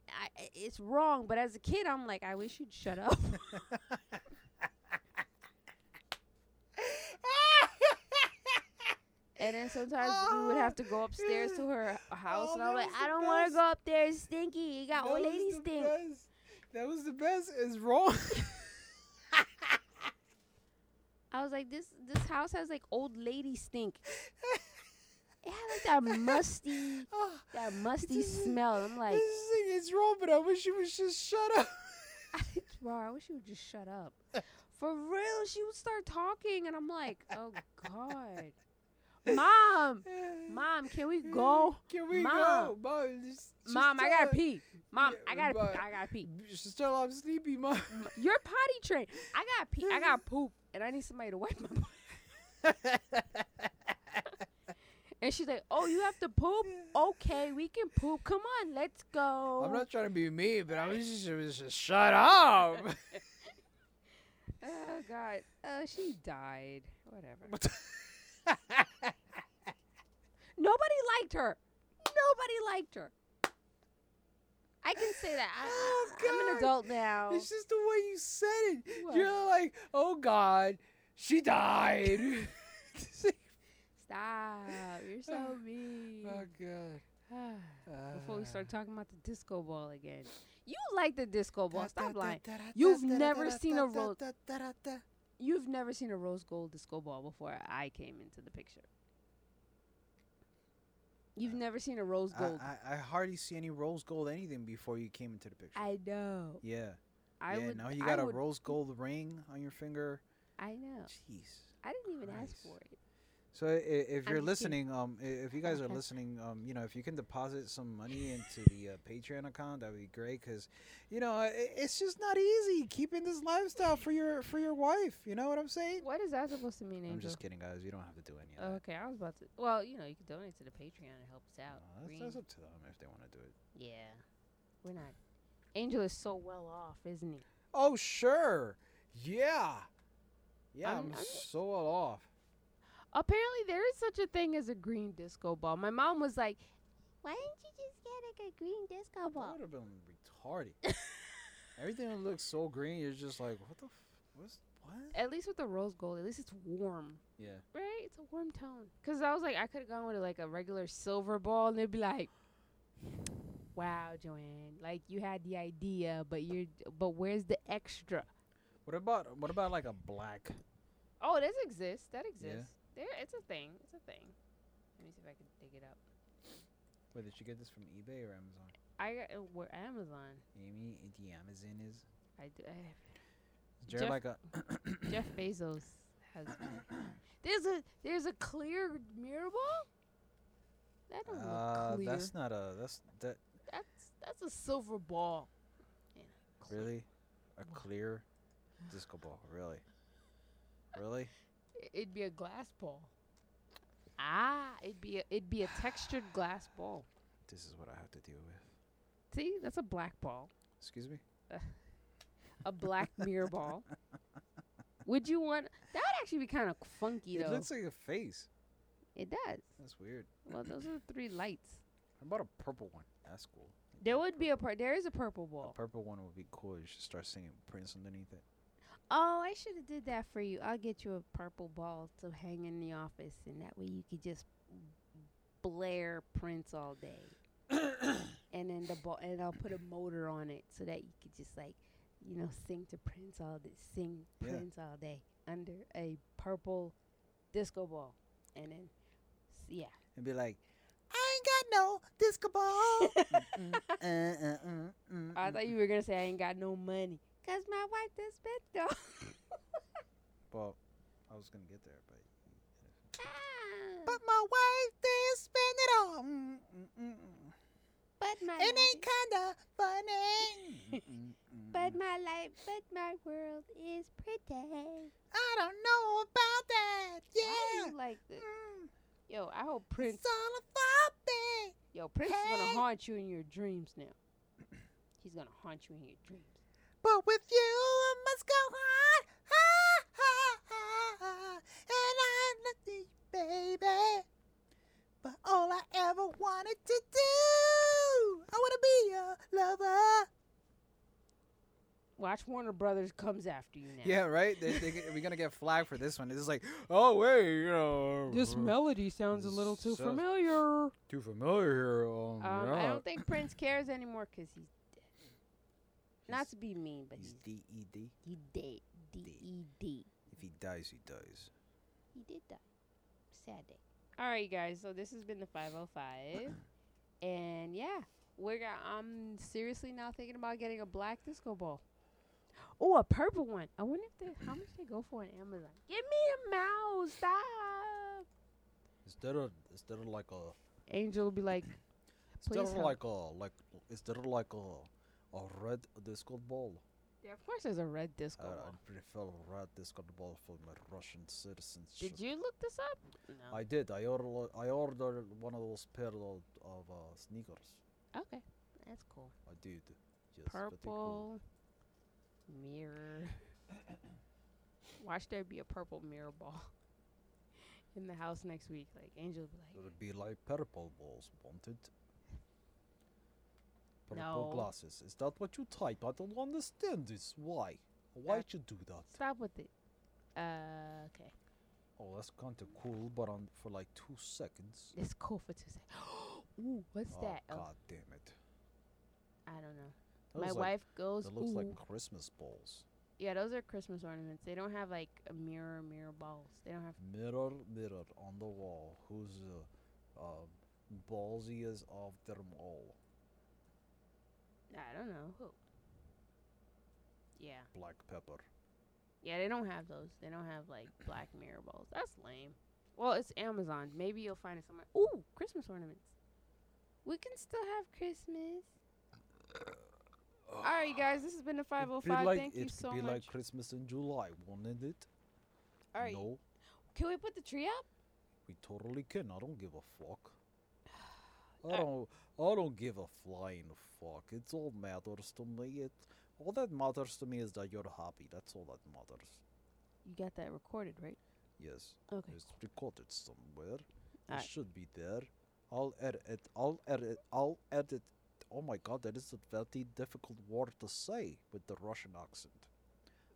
I, it's wrong, but as a kid, I'm like, I wish you'd shut up. and then sometimes we would have to go upstairs to her oh, house, Oh, and I'm like, I don't want to go up there. It's stinky. You got That old lady stink. best. That was the best. Is wrong. I was like, this this house has like old lady stink. It had like that musty, Oh, that musty smell. I'm like, this thing is wrong, but I wish you would just shut up. Bro, I wish you would just shut up. For real, she would start talking, and I'm like, oh god, mom, mom, can we go? Can we Mom. go, mom? Just, just Mom, I gotta pee. Mom, Yeah, I gotta, but- pee. I gotta pee. Her I'm sleepy, mom. You're potty trained. I gotta pee. I gotta poop, and I need somebody to wipe my butt. And she's like, oh, you have to poop? Okay, we can poop. Come on, let's go. I'm not trying to be mean, but I was just, just, just shut up. Oh God. Oh, she died. Whatever. Nobody liked her. Nobody liked her. I can say that. I, Oh, I'm an adult now. it's just the way you said it. What? You're like, oh God, she died. Stop. You're so oh, mean. oh God. Before we ah. start talking about the disco ball again. You like the disco ball. Stop lying. You've never seen a ro- You've never seen a rose gold disco ball before I came into the picture. You've never seen a rose gold. I, I hardly see any rose gold anything before you came into the picture. I, know. yeah. I yeah. would. now you got a rose gold ring on your finger. I know. Jeez. I didn't even ask for it. So if you're listening, um, if you guys are listening, um, you know, if you can deposit some money into the uh, Patreon account, that would be great. Cause, you know, it's just not easy keeping this lifestyle for your for your wife. You know what I'm saying? What is that supposed to mean, Angel? I'm just kidding, guys. You don't have to do any of that. Okay, I was about to. Well, you know, you can donate to the Patreon and help us out. Uh, that's, that's up to them if they want to do it. Yeah, we're not. Angel is so well off, isn't he? Oh sure, yeah, yeah. I'm, I'm- I'm- so well off. Apparently, there is such a thing as a green disco ball. My mom was like, Why didn't you just get like a green disco That ball? would have been retarded. Everything looks so green, you're just like, what the, f- what's what? at least with the rose gold, at least it's warm, Yeah. right? It's a warm tone. Cause I was like, I could have gone with like a regular silver ball, and they'd be like, "Wow, Joanne, like you had the idea, but you're, but where's the extra?" What about what about like a black? Oh, this exists. That exists. There, it's a thing. It's a thing. Let me see if I can dig it up. Wait, did you get this from eBay or Amazon? I got uh, where Amazon. Amy, the Amazon is. I do. I, Is there Jeff- like a? Jeff Bezos has. There's a there's a clear mirror ball. That don't look Uh, clear. that's not a. That's that. That's that's a silver ball. A Really, a clear disco ball. Really, really. It'd be a glass ball. Ah, it'd be a, it'd be a textured glass ball. This is what I have to deal with. See, that's a black ball, Excuse me. a black mirror ball. Would you want? That would actually be kind of funky It though. It looks like a face. it does. That's weird. Well, those are three lights. How about a purple one? That's cool. There would be a pur- there is a purple A ball. purple one would be cool. You should start singing Prince underneath it. Oh, I should have did that for you. I'll get you a purple ball to hang in the office, and that way you could just blare Prince all day. and then the ball, and I'll put a motor on it so that you could just like, you know, sing to Prince all day, sing Yeah. Prince all day under a purple disco ball, and then, yeah. And be like, I ain't got no disco ball. Mm, uh, uh, mm, mm, I mm, thought you were gonna say I ain't got no money, cause my wife just spent though. Well, I was gonna get there, but. Ah, But my wife did spend it all. Mm, mm, mm, mm. but my It life- ain't kinda funny. But my life, but my world is pretty. I don't know about that. Yeah. you like this? Mm, Yo, I hope Prince. It's all about me. Yo, Prince is gonna haunt you in your dreams now. He's gonna haunt you in your dreams. But with you, I must go on. Ha, ha, ha, ha. And I love you, baby. But all I ever wanted to do, I want to be your lover. Watch Warner Brothers comes after you now. Yeah, right. They, they, we're gonna get flagged for this one. It's like, oh wait, you know, This melody sounds a little too So- familiar. too familiar here. Um, Um, I don't think Prince cares anymore 'cause he's dead. Not to be mean, but He's D E D. he dead. D E D. If he dies, he dies. He did die. Sad day. All right, guys. So this has been the 505, and yeah, we're got. I'm seriously now thinking about getting a black disco ball. Oh, a purple one. I wonder if they how much they go for on Amazon. Give me a mouse. Stop. Instead of instead of like a Angel will be like, instead of help. like a like instead of like a a red disco ball. yeah, of course there's a red disco I, ball. I prefer red disco ball for my Russian citizenship. Did you look this up? No. I did. I ordered. I ordered one of those pair of, of uh, sneakers. okay, that's cool. I did. Yes, very cool. Purple mirror. Watch there be a purple mirror ball in the house next week. Like Angel will be like, It'll be like purple balls, won't it? Purple No. glasses. Is that what you type? I don't understand this. Why? Why'd you do that? stop with it. Uh, okay. Oh, that's kind of cool, but on for like two seconds. It's cool for two seconds. Ooh, what's oh, that? Oh, God damn it! I don't know. That My looks like, wife goes, That looks ooh. like Christmas balls. yeah, those are Christmas ornaments. They don't have like a mirror, mirror balls. They don't have. Mirror, mirror on the wall. Who's uh, uh, ballsiest of them all? I don't know who. Yeah, Black pepper. yeah, they don't have those. They don't have like black mirror balls. That's lame. Well, it's Amazon. Maybe you'll find it somewhere. Ooh, Christmas ornaments. We can still have Christmas. All right, guys. This has been the 505. like, Thank you it so could be like Christmas in July, wouldn't it? All right. No, Can we put the tree up? we totally can. I don't give a fuck. I Uh, don't. I don't give a flying fuck. It's all matters to me. It all that matters to me is that you're happy. That's all that matters. You got that recorded, right? Yes, Okay. it's recorded somewhere. It Alright. should be there. I'll edit. I'll edit. I'll edit. Oh my god, that is a very difficult word to say with the Russian accent.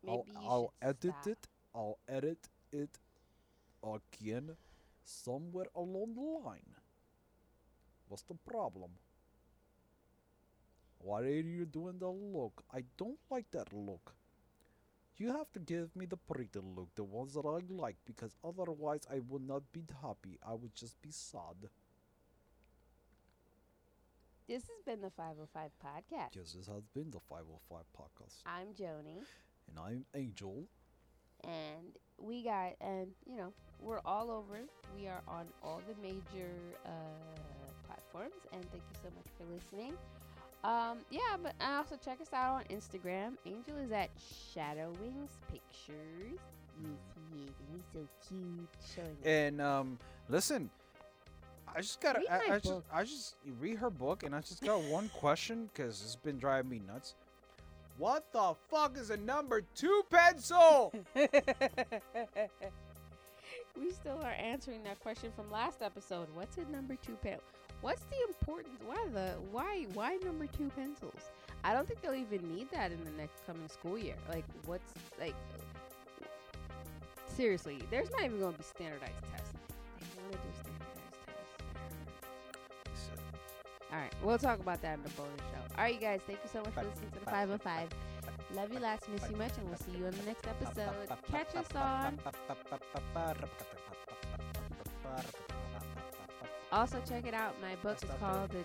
Maybe I'll, I'll edit stop. it. I'll edit it again somewhere along the line. What's the problem? Why are you doing the look? I don't like that look. You have to give me the pretty look, the ones that I like, because otherwise I would not be happy. I would just be sad. This has been the 505 podcast. Yes, this has been the 505 podcast. I'm Joni, And I'm Angel. and we got, and you know, we're all over. We are on all the major uh, platforms. And thank you so much for listening. Um, yeah, but also check us out on Instagram. Angel is at Shadow Wings Pictures. Yes, he is, and he's so cute. Showing. And um, listen, I just gotta, I, I just, I just read her book, and I just got one question because it's been driving me nuts. What the fuck is a number two pencil? we still are answering that question from last episode. What's a number two pen? What's the importance? Why the why why number two pencils? I don't think they'll even need that in the next coming school year. Like what's like seriously? There's not even going to be standardized tests. They want to do standardized tests. All right, we'll talk about that in the bonus show. All right, you guys, thank you so much for listening to the 505. Love you lots, miss you much, and we'll see you on the next episode. Catch us on. Also, check it out. My book is called the.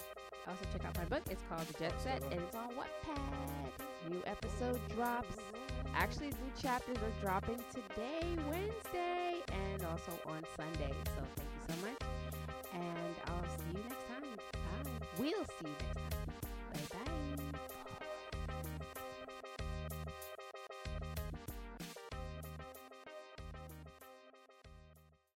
Also, check out my book. It's called The Jet Set, and it's on Wattpad. New episode drops. Actually, new chapters are dropping today, Wednesday, and also on Sunday. So thank you so much, and I'll see you next time. Bye. We'll see you next time. Bye bye.